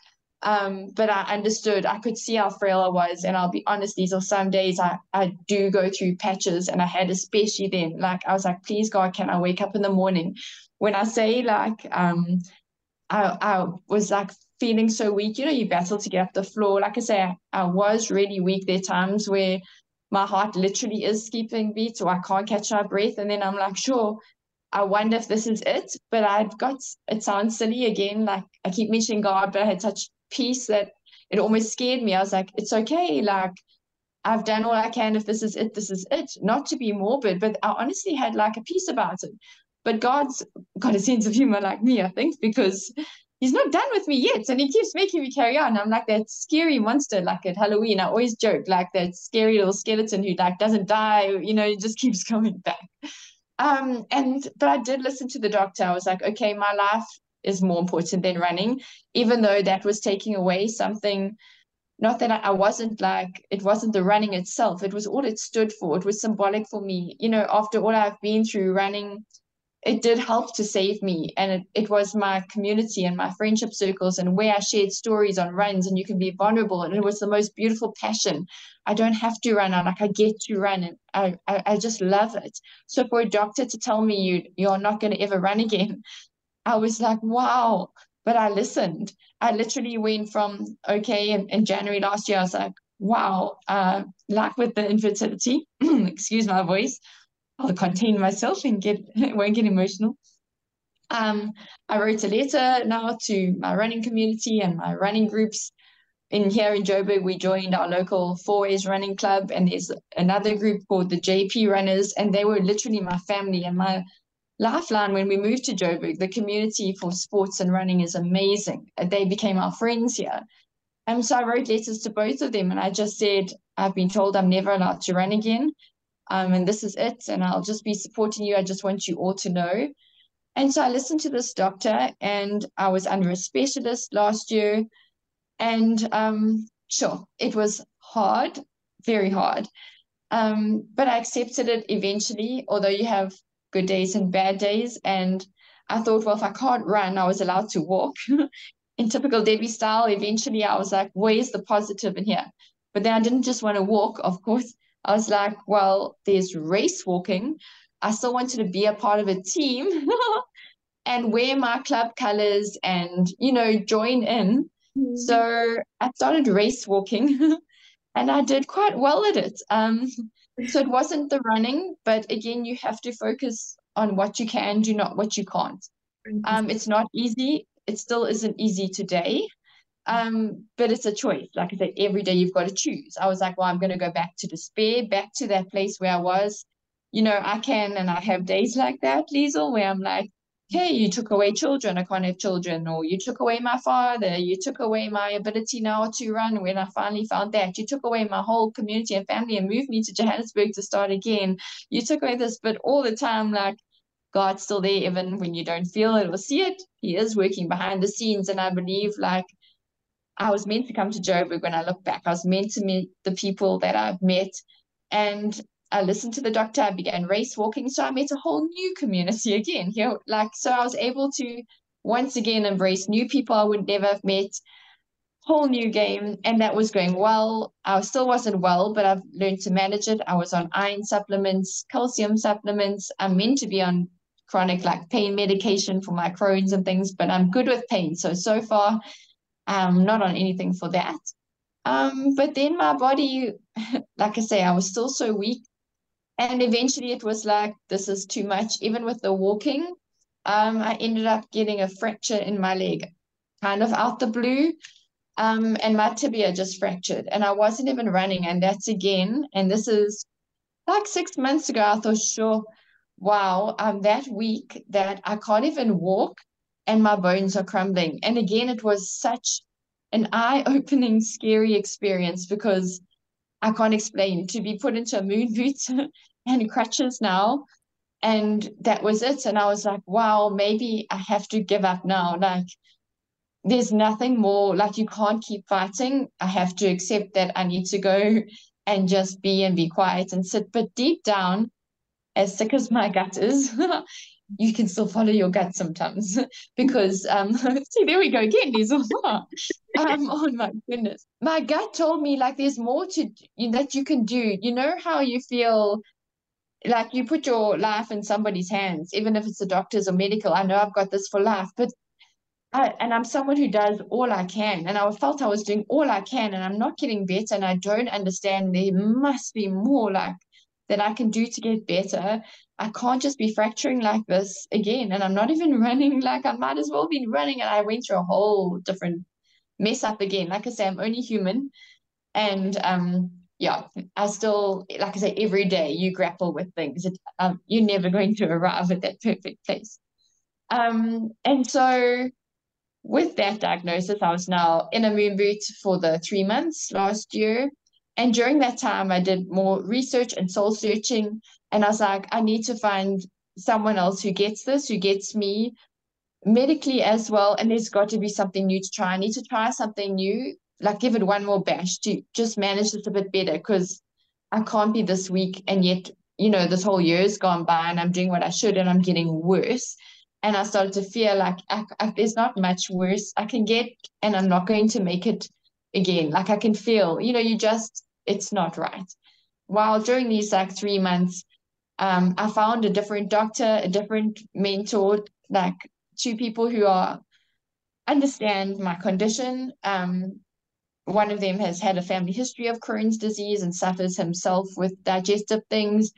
Um, but I understood, I could see how frail I was. And I'll be honest, these are some days I, I do go through patches. And I had, especially then, like, I was like, please, God, can I wake up in the morning? When I say, like, um, I, I was like feeling so weak, you know, you battle to get up the floor. Like I say, I, I was really weak. There times where my heart literally is skipping beats or I can't catch my breath. And then I'm like, sure, I wonder if this is it. But I've got, it sounds silly again. Like I keep mentioning God, but I had such peace that it almost scared me. I was like, it's okay. Like I've done all I can. If this is it, this is it. Not to be morbid, but I honestly had like a piece about it. But God's got a sense of humor like me, I think, because he's not done with me yet. And he keeps making me carry on. I'm like that scary monster, like at Halloween. I always joke, like that scary little skeleton who like doesn't die, you know, he just keeps coming back. Um, and but I did listen to the doctor. I was like, okay, my life is more important than running, even though that was taking away something. Not that I, wasn't like it wasn't the running itself, it was all it stood for. It was symbolic for me. You know, after all I've been through running it did help to save me. And it, it was my community and my friendship circles and where I shared stories on runs and you can be vulnerable. And it was the most beautiful passion. I don't have to run. I like I get to run and I, I, I just love it. So for a doctor to tell me you you're not going to ever run again, I was like, wow. But I listened. I literally went from okay in, in January last year, I was like, wow, uh, like with the infertility, excuse my voice, I'll contain myself and get won't get emotional. Um, I wrote a letter now to my running community and my running groups. In here in Joburg, we joined our local Four Ways Running Club, and there's another group called the JP Runners, and they were literally my family and my lifeline when we moved to Joburg. The community for sports and running is amazing. They became our friends here. And so I wrote letters to both of them, and I just said, I've been told I'm never allowed to run again um, and this is it, and I'll just be supporting you. I just want you all to know. And so I listened to this doctor, and I was under a specialist last year. And um, sure, it was hard, very hard. Um, but I accepted it eventually, although you have good days and bad days. And I thought, well, if I can't run, I was allowed to walk. in typical Debbie style, eventually I was like, where's the positive in here? But then I didn't just want to walk, of course. I was like, well, there's race walking. I still wanted to be a part of a team and wear my club colors and, you know, join in. Mm-hmm. So I started race walking and I did quite well at it. Um, so it wasn't the running, but again, you have to focus on what you can do, not what you can't. Um, it's not easy. It still isn't easy today. Um, but it's a choice. Like I said, every day you've got to choose. I was like, well, I'm going to go back to despair, back to that place where I was. You know, I can, and I have days like that, Liezl, where I'm like, hey, you took away children, I can't have children, or you took away my father, you took away my ability now to run when I finally found that. You took away my whole community and family and moved me to Johannesburg to start again. You took away this, but all the time, like, God's still there, even when you don't feel it or see it. He is working behind the scenes. And I believe, like, I was meant to come to Joburg when I look back. I was meant to meet the people that I've met. And I listened to the doctor, I began race walking. So I met a whole new community again. Here, like so I was able to once again embrace new people I would never have met, whole new game, and that was going well. I still wasn't well, but I've learned to manage it. I was on iron supplements, calcium supplements. I'm meant to be on chronic like pain medication for my Crohn's and things, but I'm good with pain. So so far, I'm not on anything for that. Um, but then my body, like I say, I was still so weak. And eventually it was like, this is too much. Even with the walking, um, I ended up getting a fracture in my leg, kind of out the blue. Um, and my tibia just fractured. And I wasn't even running. And that's again, and this is like six months ago, I thought, sure, wow, I'm that weak that I can't even walk and my bones are crumbling. And again, it was such an eye-opening, scary experience because I can't explain to be put into a moon boot and crutches now. And that was it. And I was like, wow, maybe I have to give up now. Like, there's nothing more, like, you can't keep fighting. I have to accept that I need to go and just be and be quiet and sit. But deep down, as sick as my gut is, you can still follow your gut sometimes because um see there we go again Liz. um oh my goodness my gut told me like there's more to that you can do you know how you feel like you put your life in somebody's hands even if it's a doctor's or medical I know I've got this for life but I, and I'm someone who does all I can and I felt I was doing all I can and I'm not getting better and I don't understand there must be more like that I can do to get better I can't just be fracturing like this again. And I'm not even running like I might as well be running. And I went through a whole different mess up again. Like I say, I'm only human. And um, yeah, I still, like I say, every day you grapple with things. Um, you're never going to arrive at that perfect place. Um, and so with that diagnosis, I was now in a moon boot for the three months last year. And during that time, I did more research and soul searching. And I was like, I need to find someone else who gets this, who gets me medically as well. And there's got to be something new to try. I need to try something new, like give it one more bash to just manage this a bit better because I can't be this weak. And yet, you know, this whole year's gone by and I'm doing what I should and I'm getting worse. And I started to feel like I, I, there's not much worse I can get, and I'm not going to make it again. Like I can feel, you know, you just, it's not right. While during these like three months, um, I found a different doctor, a different mentor, like two people who are understand my condition. Um, one of them has had a family history of Crohn's disease and suffers himself with digestive things.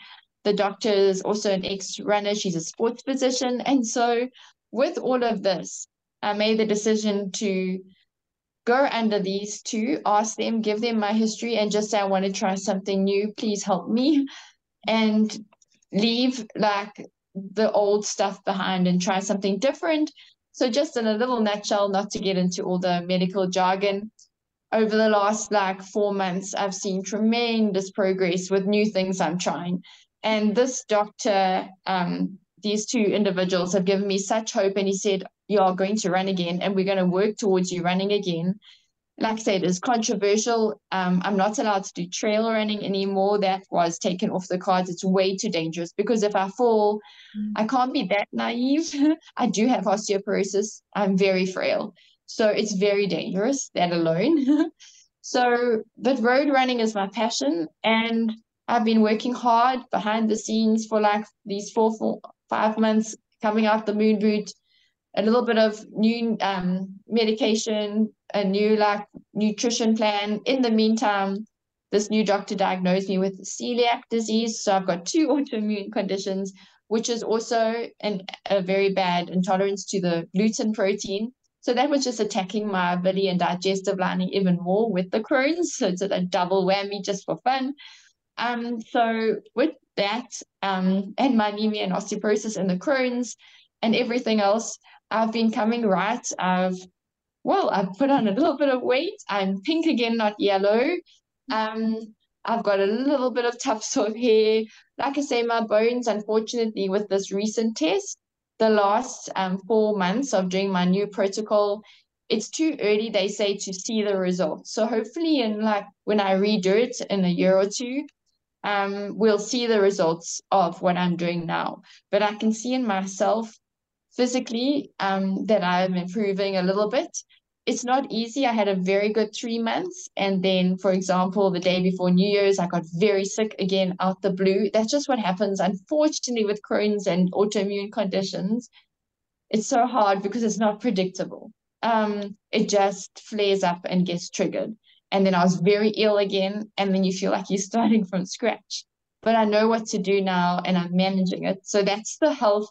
The doctor is also an ex-runner. She's a sports physician. And so with all of this, I made the decision to go under these two, ask them, give them my history, and just say, I want to try something new. Please help me. And leave like the old stuff behind and try something different. So, just in a little nutshell, not to get into all the medical jargon, over the last like four months, I've seen tremendous progress with new things I'm trying. And this doctor, um, these two individuals have given me such hope. And he said, you are going to run again and we're going to work towards you running again. Like I said, it's controversial. Um, I'm not allowed to do trail running anymore. That was taken off the cards. It's way too dangerous because if I fall, mm. I can't be that naive. I do have osteoporosis. I'm very frail. So it's very dangerous, that alone. so, but road running is my passion. And I've been working hard behind the scenes for like these four, four five months coming out the moon boot a little bit of new um, medication, a new like nutrition plan. In the meantime, this new doctor diagnosed me with celiac disease. So I've got two autoimmune conditions, which is also an, a very bad intolerance to the gluten protein. So that was just attacking my ability and digestive lining even more with the Crohn's. So it's a double whammy just for fun. Um, so with that, um, and my anemia and osteoporosis and the Crohn's and everything else, I've been coming right. I've well, I've put on a little bit of weight. I'm pink again, not yellow. Um, I've got a little bit of tufts of hair. Like I say, my bones, unfortunately, with this recent test, the last um, four months of doing my new protocol, it's too early, they say, to see the results. So hopefully, in like when I redo it in a year or two, um, we'll see the results of what I'm doing now. But I can see in myself physically um, that I'm improving a little bit. It's not easy. I had a very good three months. And then, for example, the day before New Year's, I got very sick again out the blue. That's just what happens, unfortunately, with Crohn's and autoimmune conditions. It's so hard because it's not predictable. Um, it just flares up and gets triggered. And then I was very ill again. And then you feel like you're starting from scratch. But I know what to do now and I'm managing it. So that's the health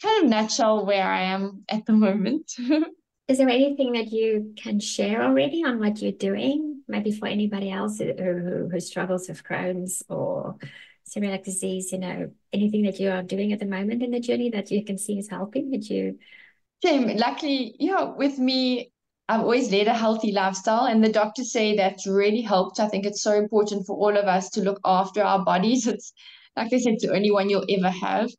kind of nutshell where I am at the moment. Is there anything that you can share already on what you're doing? Maybe for anybody else who, who, struggles with Crohn's or celiac disease, you know, anything that you are doing at the moment in the journey that you can see is helping that you? Same. Luckily, yeah, with me, I've always led a healthy lifestyle, and the doctors say that's really helped. I think it's so important for all of us to look after our bodies. It's like they said, it's the only one you'll ever have.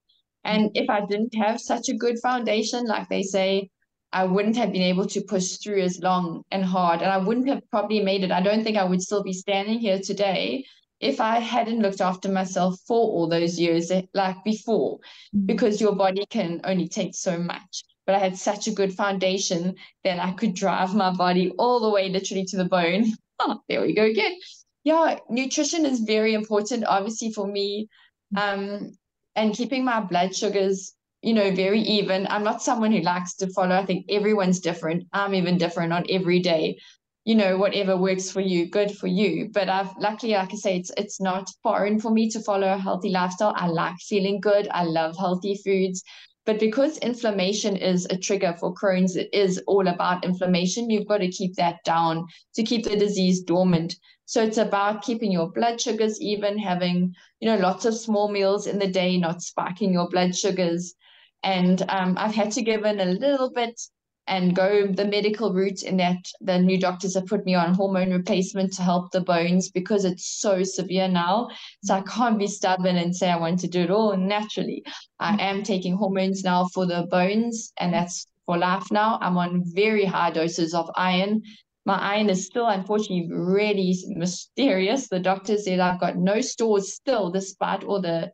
And if I didn't have such a good foundation, like they say, I wouldn't have been able to push through as long and hard, and I wouldn't have probably made it. I don't think I would still be standing here today if I hadn't looked after myself for all those years, eh, like before, mm-hmm. because your body can only take so much. But I had such a good foundation that I could drive my body all the way literally to the bone. Oh, there we go again. Yeah, nutrition is very important, obviously, for me. Um, and keeping my blood sugars you know, very even. I'm not someone who likes to follow. I think everyone's different. I'm even different on every day. You know, whatever works for you, good for you. But I've luckily, like I say, it's it's not foreign for me to follow a healthy lifestyle. I like feeling good. I love healthy foods. But because inflammation is a trigger for Crohn's, it is all about inflammation. You've got to keep that down to keep the disease dormant. So it's about keeping your blood sugars even, having, you know, lots of small meals in the day, not spiking your blood sugars, and um, I've had to give in a little bit and go the medical route in that the new doctors have put me on hormone replacement to help the bones because it's so severe now. So I can't be stubborn and say I want to do it all naturally. I mm. am taking hormones now for the bones, and that's for life now. I'm on very high doses of iron. My iron is still, unfortunately, really mysterious. The doctor said I've got no stores still, despite all the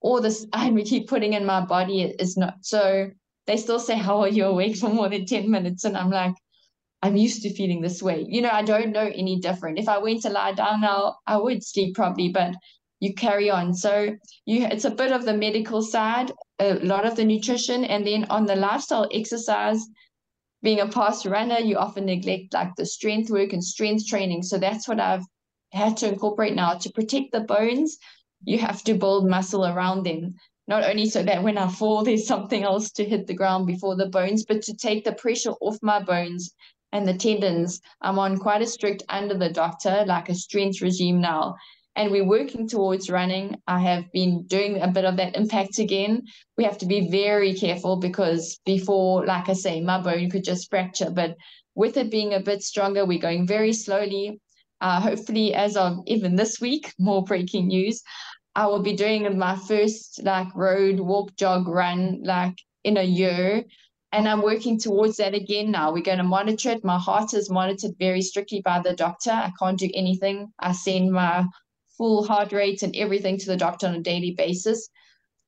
all this we keep putting in my body is not so they still say how are you awake for more than 10 minutes? And i'm like i'm used to feeling this way. You know i don't know any different. If i went to lie down now i would sleep probably but you carry on. So you it's a bit of the medical side a lot of the nutrition and then on the lifestyle exercise being a past runner you often neglect like the strength work and strength training. So that's what i've had to incorporate now to protect the bones you have to build muscle around them not only so that when I fall, there's something else to hit the ground before the bones, but to take the pressure off my bones and the tendons. I'm on quite a strict under the doctor, like a strength regime now. And we're working towards running. I have been doing a bit of that impact again. We have to be very careful because before, like I say, my bone could just fracture. But with it being a bit stronger, we're going very slowly. Uh, hopefully, as of even this week, more breaking news. I will be doing my first like road walk, jog, run like in a year. And I'm working towards that again now. We're going to monitor it. My heart is monitored very strictly by the doctor. I can't do anything. I send my full heart rate and everything to the doctor on a daily basis.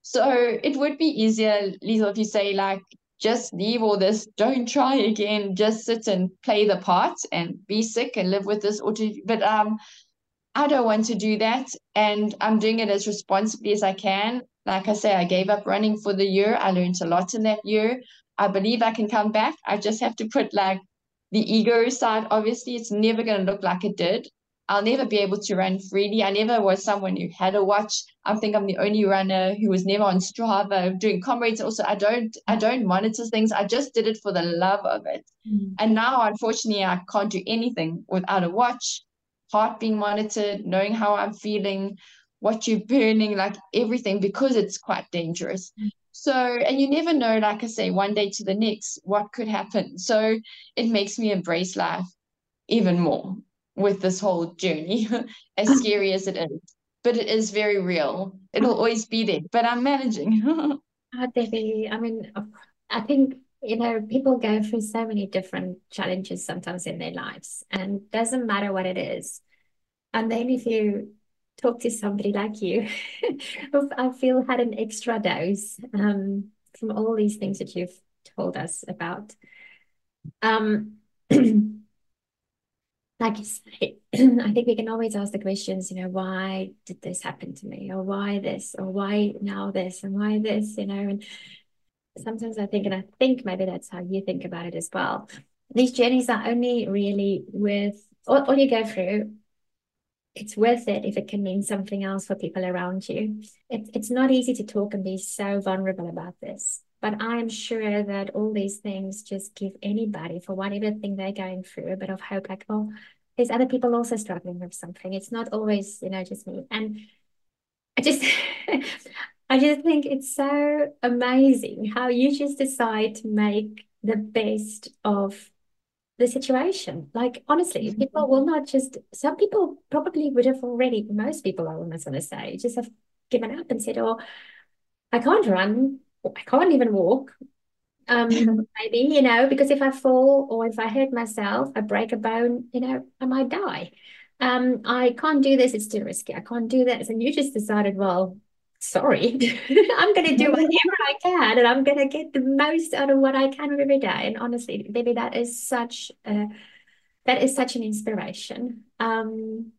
So it would be easier, Liezl, if you say like, just leave all this, don't try again, just sit and play the part and be sick and live with this. Or to, But um, I don't want to do that. And I'm doing it as responsibly as I can. Like I say, I gave up running for the year. I learned a lot in that year. I believe I can come back. I just have to put like the ego side. Obviously, it's never going to look like it did. I'll never be able to run freely. I never was someone who had a watch. I think I'm the only runner who was never on Strava doing comrades. Also, I don't I don't monitor things. I just did it for the love of it. Mm. And now, unfortunately, I can't do anything without a watch heart being monitored, knowing how I'm feeling, what you're burning, like everything, because it's quite dangerous. So, and you never know, like I say, one day to the next, what could happen. So it makes me embrace life even more with this whole journey, as scary as it is. But it is very real. It'll always be there, but I'm managing. oh, Debbie, I mean, I think you know, people go through so many different challenges sometimes in their lives, and doesn't matter what it is. And then if you talk to somebody like you, who I feel had an extra dose um, from all these things that you've told us about, um, like you say, I think we can always ask the questions, you know, why did this happen to me? Or why this? Or why now this? And why this? You know, and sometimes I think, and I think maybe that's how you think about it as well. These journeys are only really with all, all you go through it's worth it if it can mean something else for people around you. It, it's not easy to talk and be so vulnerable about this, but I'm sure that all these things just give anybody, for whatever thing they're going through, a bit of hope like, oh, there's other people also struggling with something. It's not always, you know, just me. And I just, I just think it's so amazing how you just decide to make the best of the situation. Like, honestly, mm-hmm. people will not just, some people probably would have already, most people, I almost want to say, just have given up and said, oh, I can't run, I can't even walk. Um, maybe, you know, because if I fall or if I hurt myself, I break a bone, you know, I might die. Um, I can't do this, it's too risky. I can't do this. And you just decided, well, sorry, I'm going to do whatever I can and I'm going to get the most out of what I can every day. And honestly, baby, that is such a, that is such an inspiration. Um,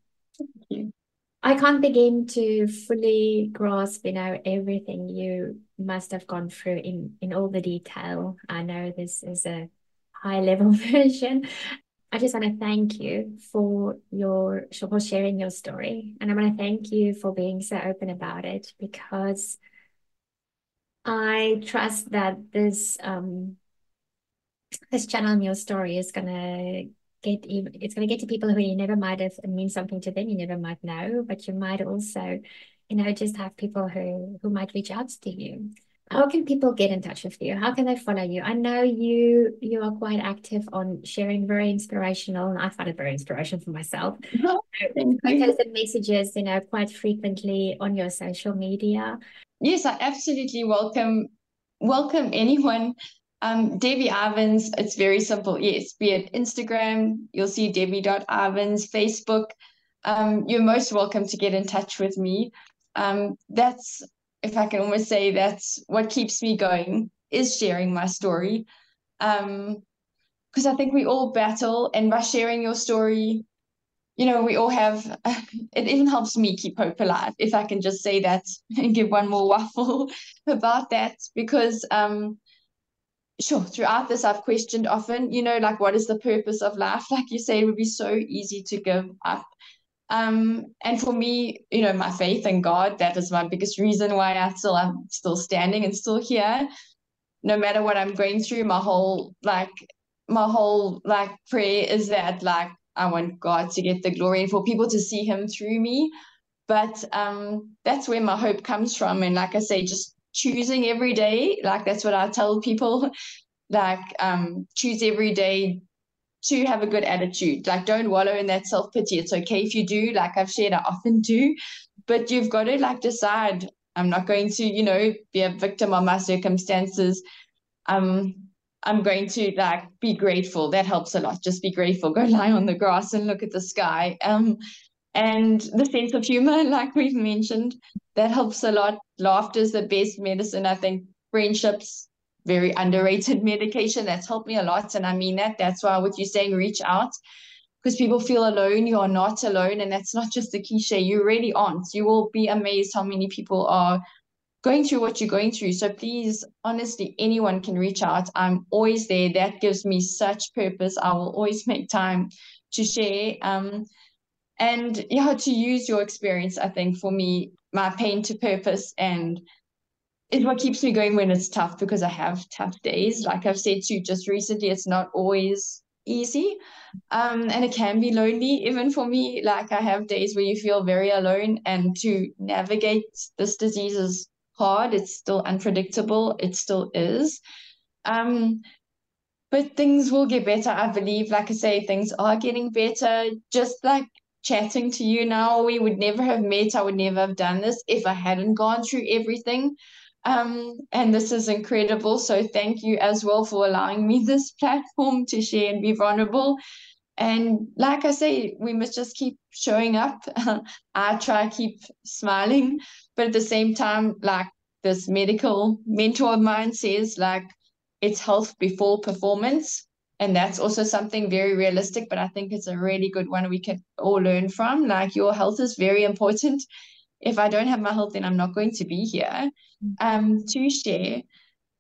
I can't begin to fully grasp, you know, everything you must have gone through in in all the detail. I know this is a high level version, I just want to thank you for your for sharing your story, and I want to thank you for being so open about it because I trust that this um this channel and your story is gonna get even it's gonna get to people who you never might have mean something to them you never might know, but you might also you know just have people who who might reach out to you how can people get in touch with you? How can they follow you? I know you you are quite active on sharing very inspirational, and I find it very inspirational for myself. Oh, photos and messages, you know, quite frequently on your social media. Yes, I absolutely welcome welcome anyone. Um, Debbie Ivins, it's very simple. Yes, be it Instagram, you'll see Debbie.ivins, Facebook. Um, you're most welcome to get in touch with me. Um, that's if I can almost say that's what keeps me going is sharing my story. Um, because I think we all battle, and by sharing your story, you know, we all have. It even helps me keep hope alive, if I can just say that and give one more waffle about that, because um, sure, throughout this, I've questioned often, you know, like what is the purpose of life? Like you say, it would be so easy to give up um, and for me, you know, my faith in God, that is my biggest reason why I still am still standing and still here. No matter what I'm going through, my whole like my whole like prayer is that like I want God to get the glory and for people to see him through me. But um that's where my hope comes from. And like I say, just choosing every day, like that's what I tell people. like um choose every day to have a good attitude. Like, don't wallow in that self pity. It's okay if you do, like I've shared, I often do, but you've got to like decide. I'm not going to, you know, be a victim of my circumstances. Um, I'm going to like be grateful. That helps a lot. Just be grateful. Go lie on the grass and look at the sky. Um, and the sense of humor, like we've mentioned, that helps a lot. Laughter is the best medicine. I think friendships, very underrated medication that's helped me a lot. And I mean that. That's why what you're saying, reach out because people feel alone. You are not alone. And that's not just a cliche. You really aren't. You will be amazed how many people are going through what you're going through. So please, honestly, anyone can reach out. I'm always there. That gives me such purpose. I will always make time to share. Um, and yeah, to use your experience, I think for me, my pain to purpose and is what keeps me going when it's tough because I have tough days. Like I've said to you just recently, it's not always easy. Um, and it can be lonely, even for me. Like I have days where you feel very alone, and to navigate this disease is hard. It's still unpredictable. It still is. Um, but things will get better, I believe. Like I say, things are getting better. Just like chatting to you now, we would never have met. I would never have done this if I hadn't gone through everything. Um, and this is incredible. So thank you as well for allowing me this platform to share and be vulnerable. And like I say, we must just keep showing up. I try to keep smiling, but at the same time, like this medical mentor of mine says, like it's health before performance. and that's also something very realistic, but I think it's a really good one we can all learn from. Like your health is very important. If I don't have my health, then I'm not going to be here um, to share.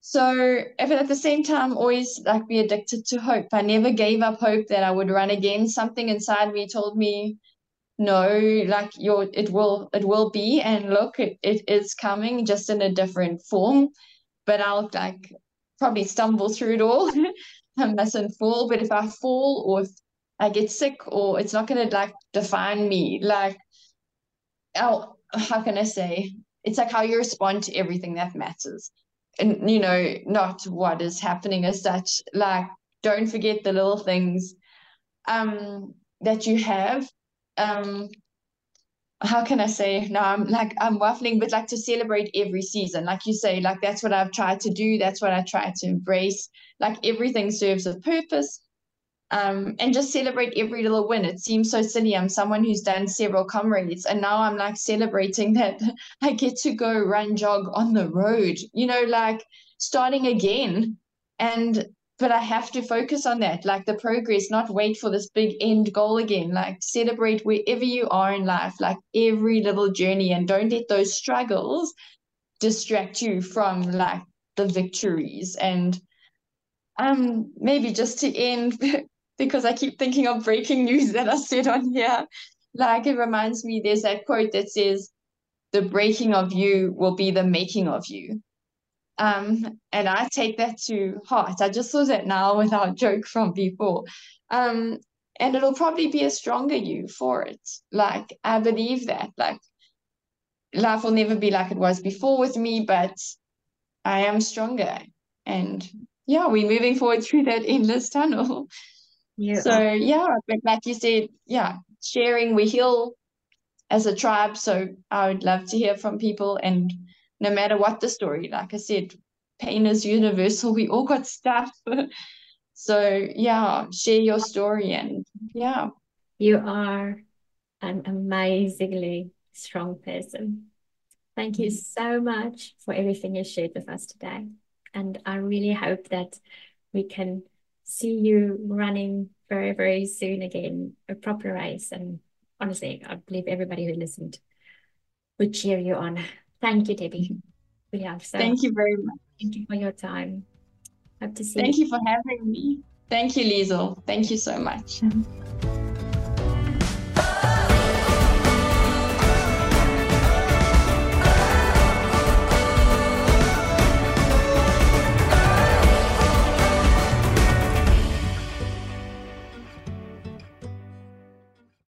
So, but at the same time, always like be addicted to hope. I never gave up hope that I would run again. Something inside me told me, no, like your it will it will be, and look, it, it is coming, just in a different form. But I'll like probably stumble through it all. I mustn't fall. But if I fall or if I get sick or it's not gonna like define me, like how how can I say? It's like how you respond to everything that matters and you know not what is happening as such like don't forget the little things um that you have um how can I say No, I'm like I'm waffling, but like to celebrate every season, like you say, like that's what I've tried to do. That's what I try to embrace. Like everything serves a purpose. Um, and just celebrate every little win. It seems so silly. I'm someone who's done several Comrades, and now I'm like celebrating that I get to go run jog on the road, you know, like starting again. And but I have to focus on that, like the progress, not wait for this big end goal again. Like celebrate wherever you are in life, like every little journey, and don't let those struggles distract you from like the victories. And um, maybe just to end because I keep thinking of breaking news that I said on here. Like it reminds me, there's that quote that says, "The breaking of you will be the making of you." Um, and I take that to heart. I just saw that now without joke from before. Um, and it'll probably be a stronger you for it. Like I believe that. Like life will never be like it was before with me, but I am stronger. And yeah, we're moving forward through that endless tunnel. Yeah. So yeah, but like you said, yeah, sharing we heal as a tribe. So I would love to hear from people and no matter what the story, like I said, pain is universal. We all got stuff. so yeah, share your story and yeah. You are an amazingly strong person. Thank you mm-hmm. so much for everything you shared with us today. And I really hope that we can see you running very, very soon again, a proper race. And honestly, I believe everybody who listened would cheer you on. Thank you, Debbie. Mm-hmm. We have so Thank you very much. Thank you for your time. Hope to see Thank you. you for having me. Thank you, Liezl. Thank you so much.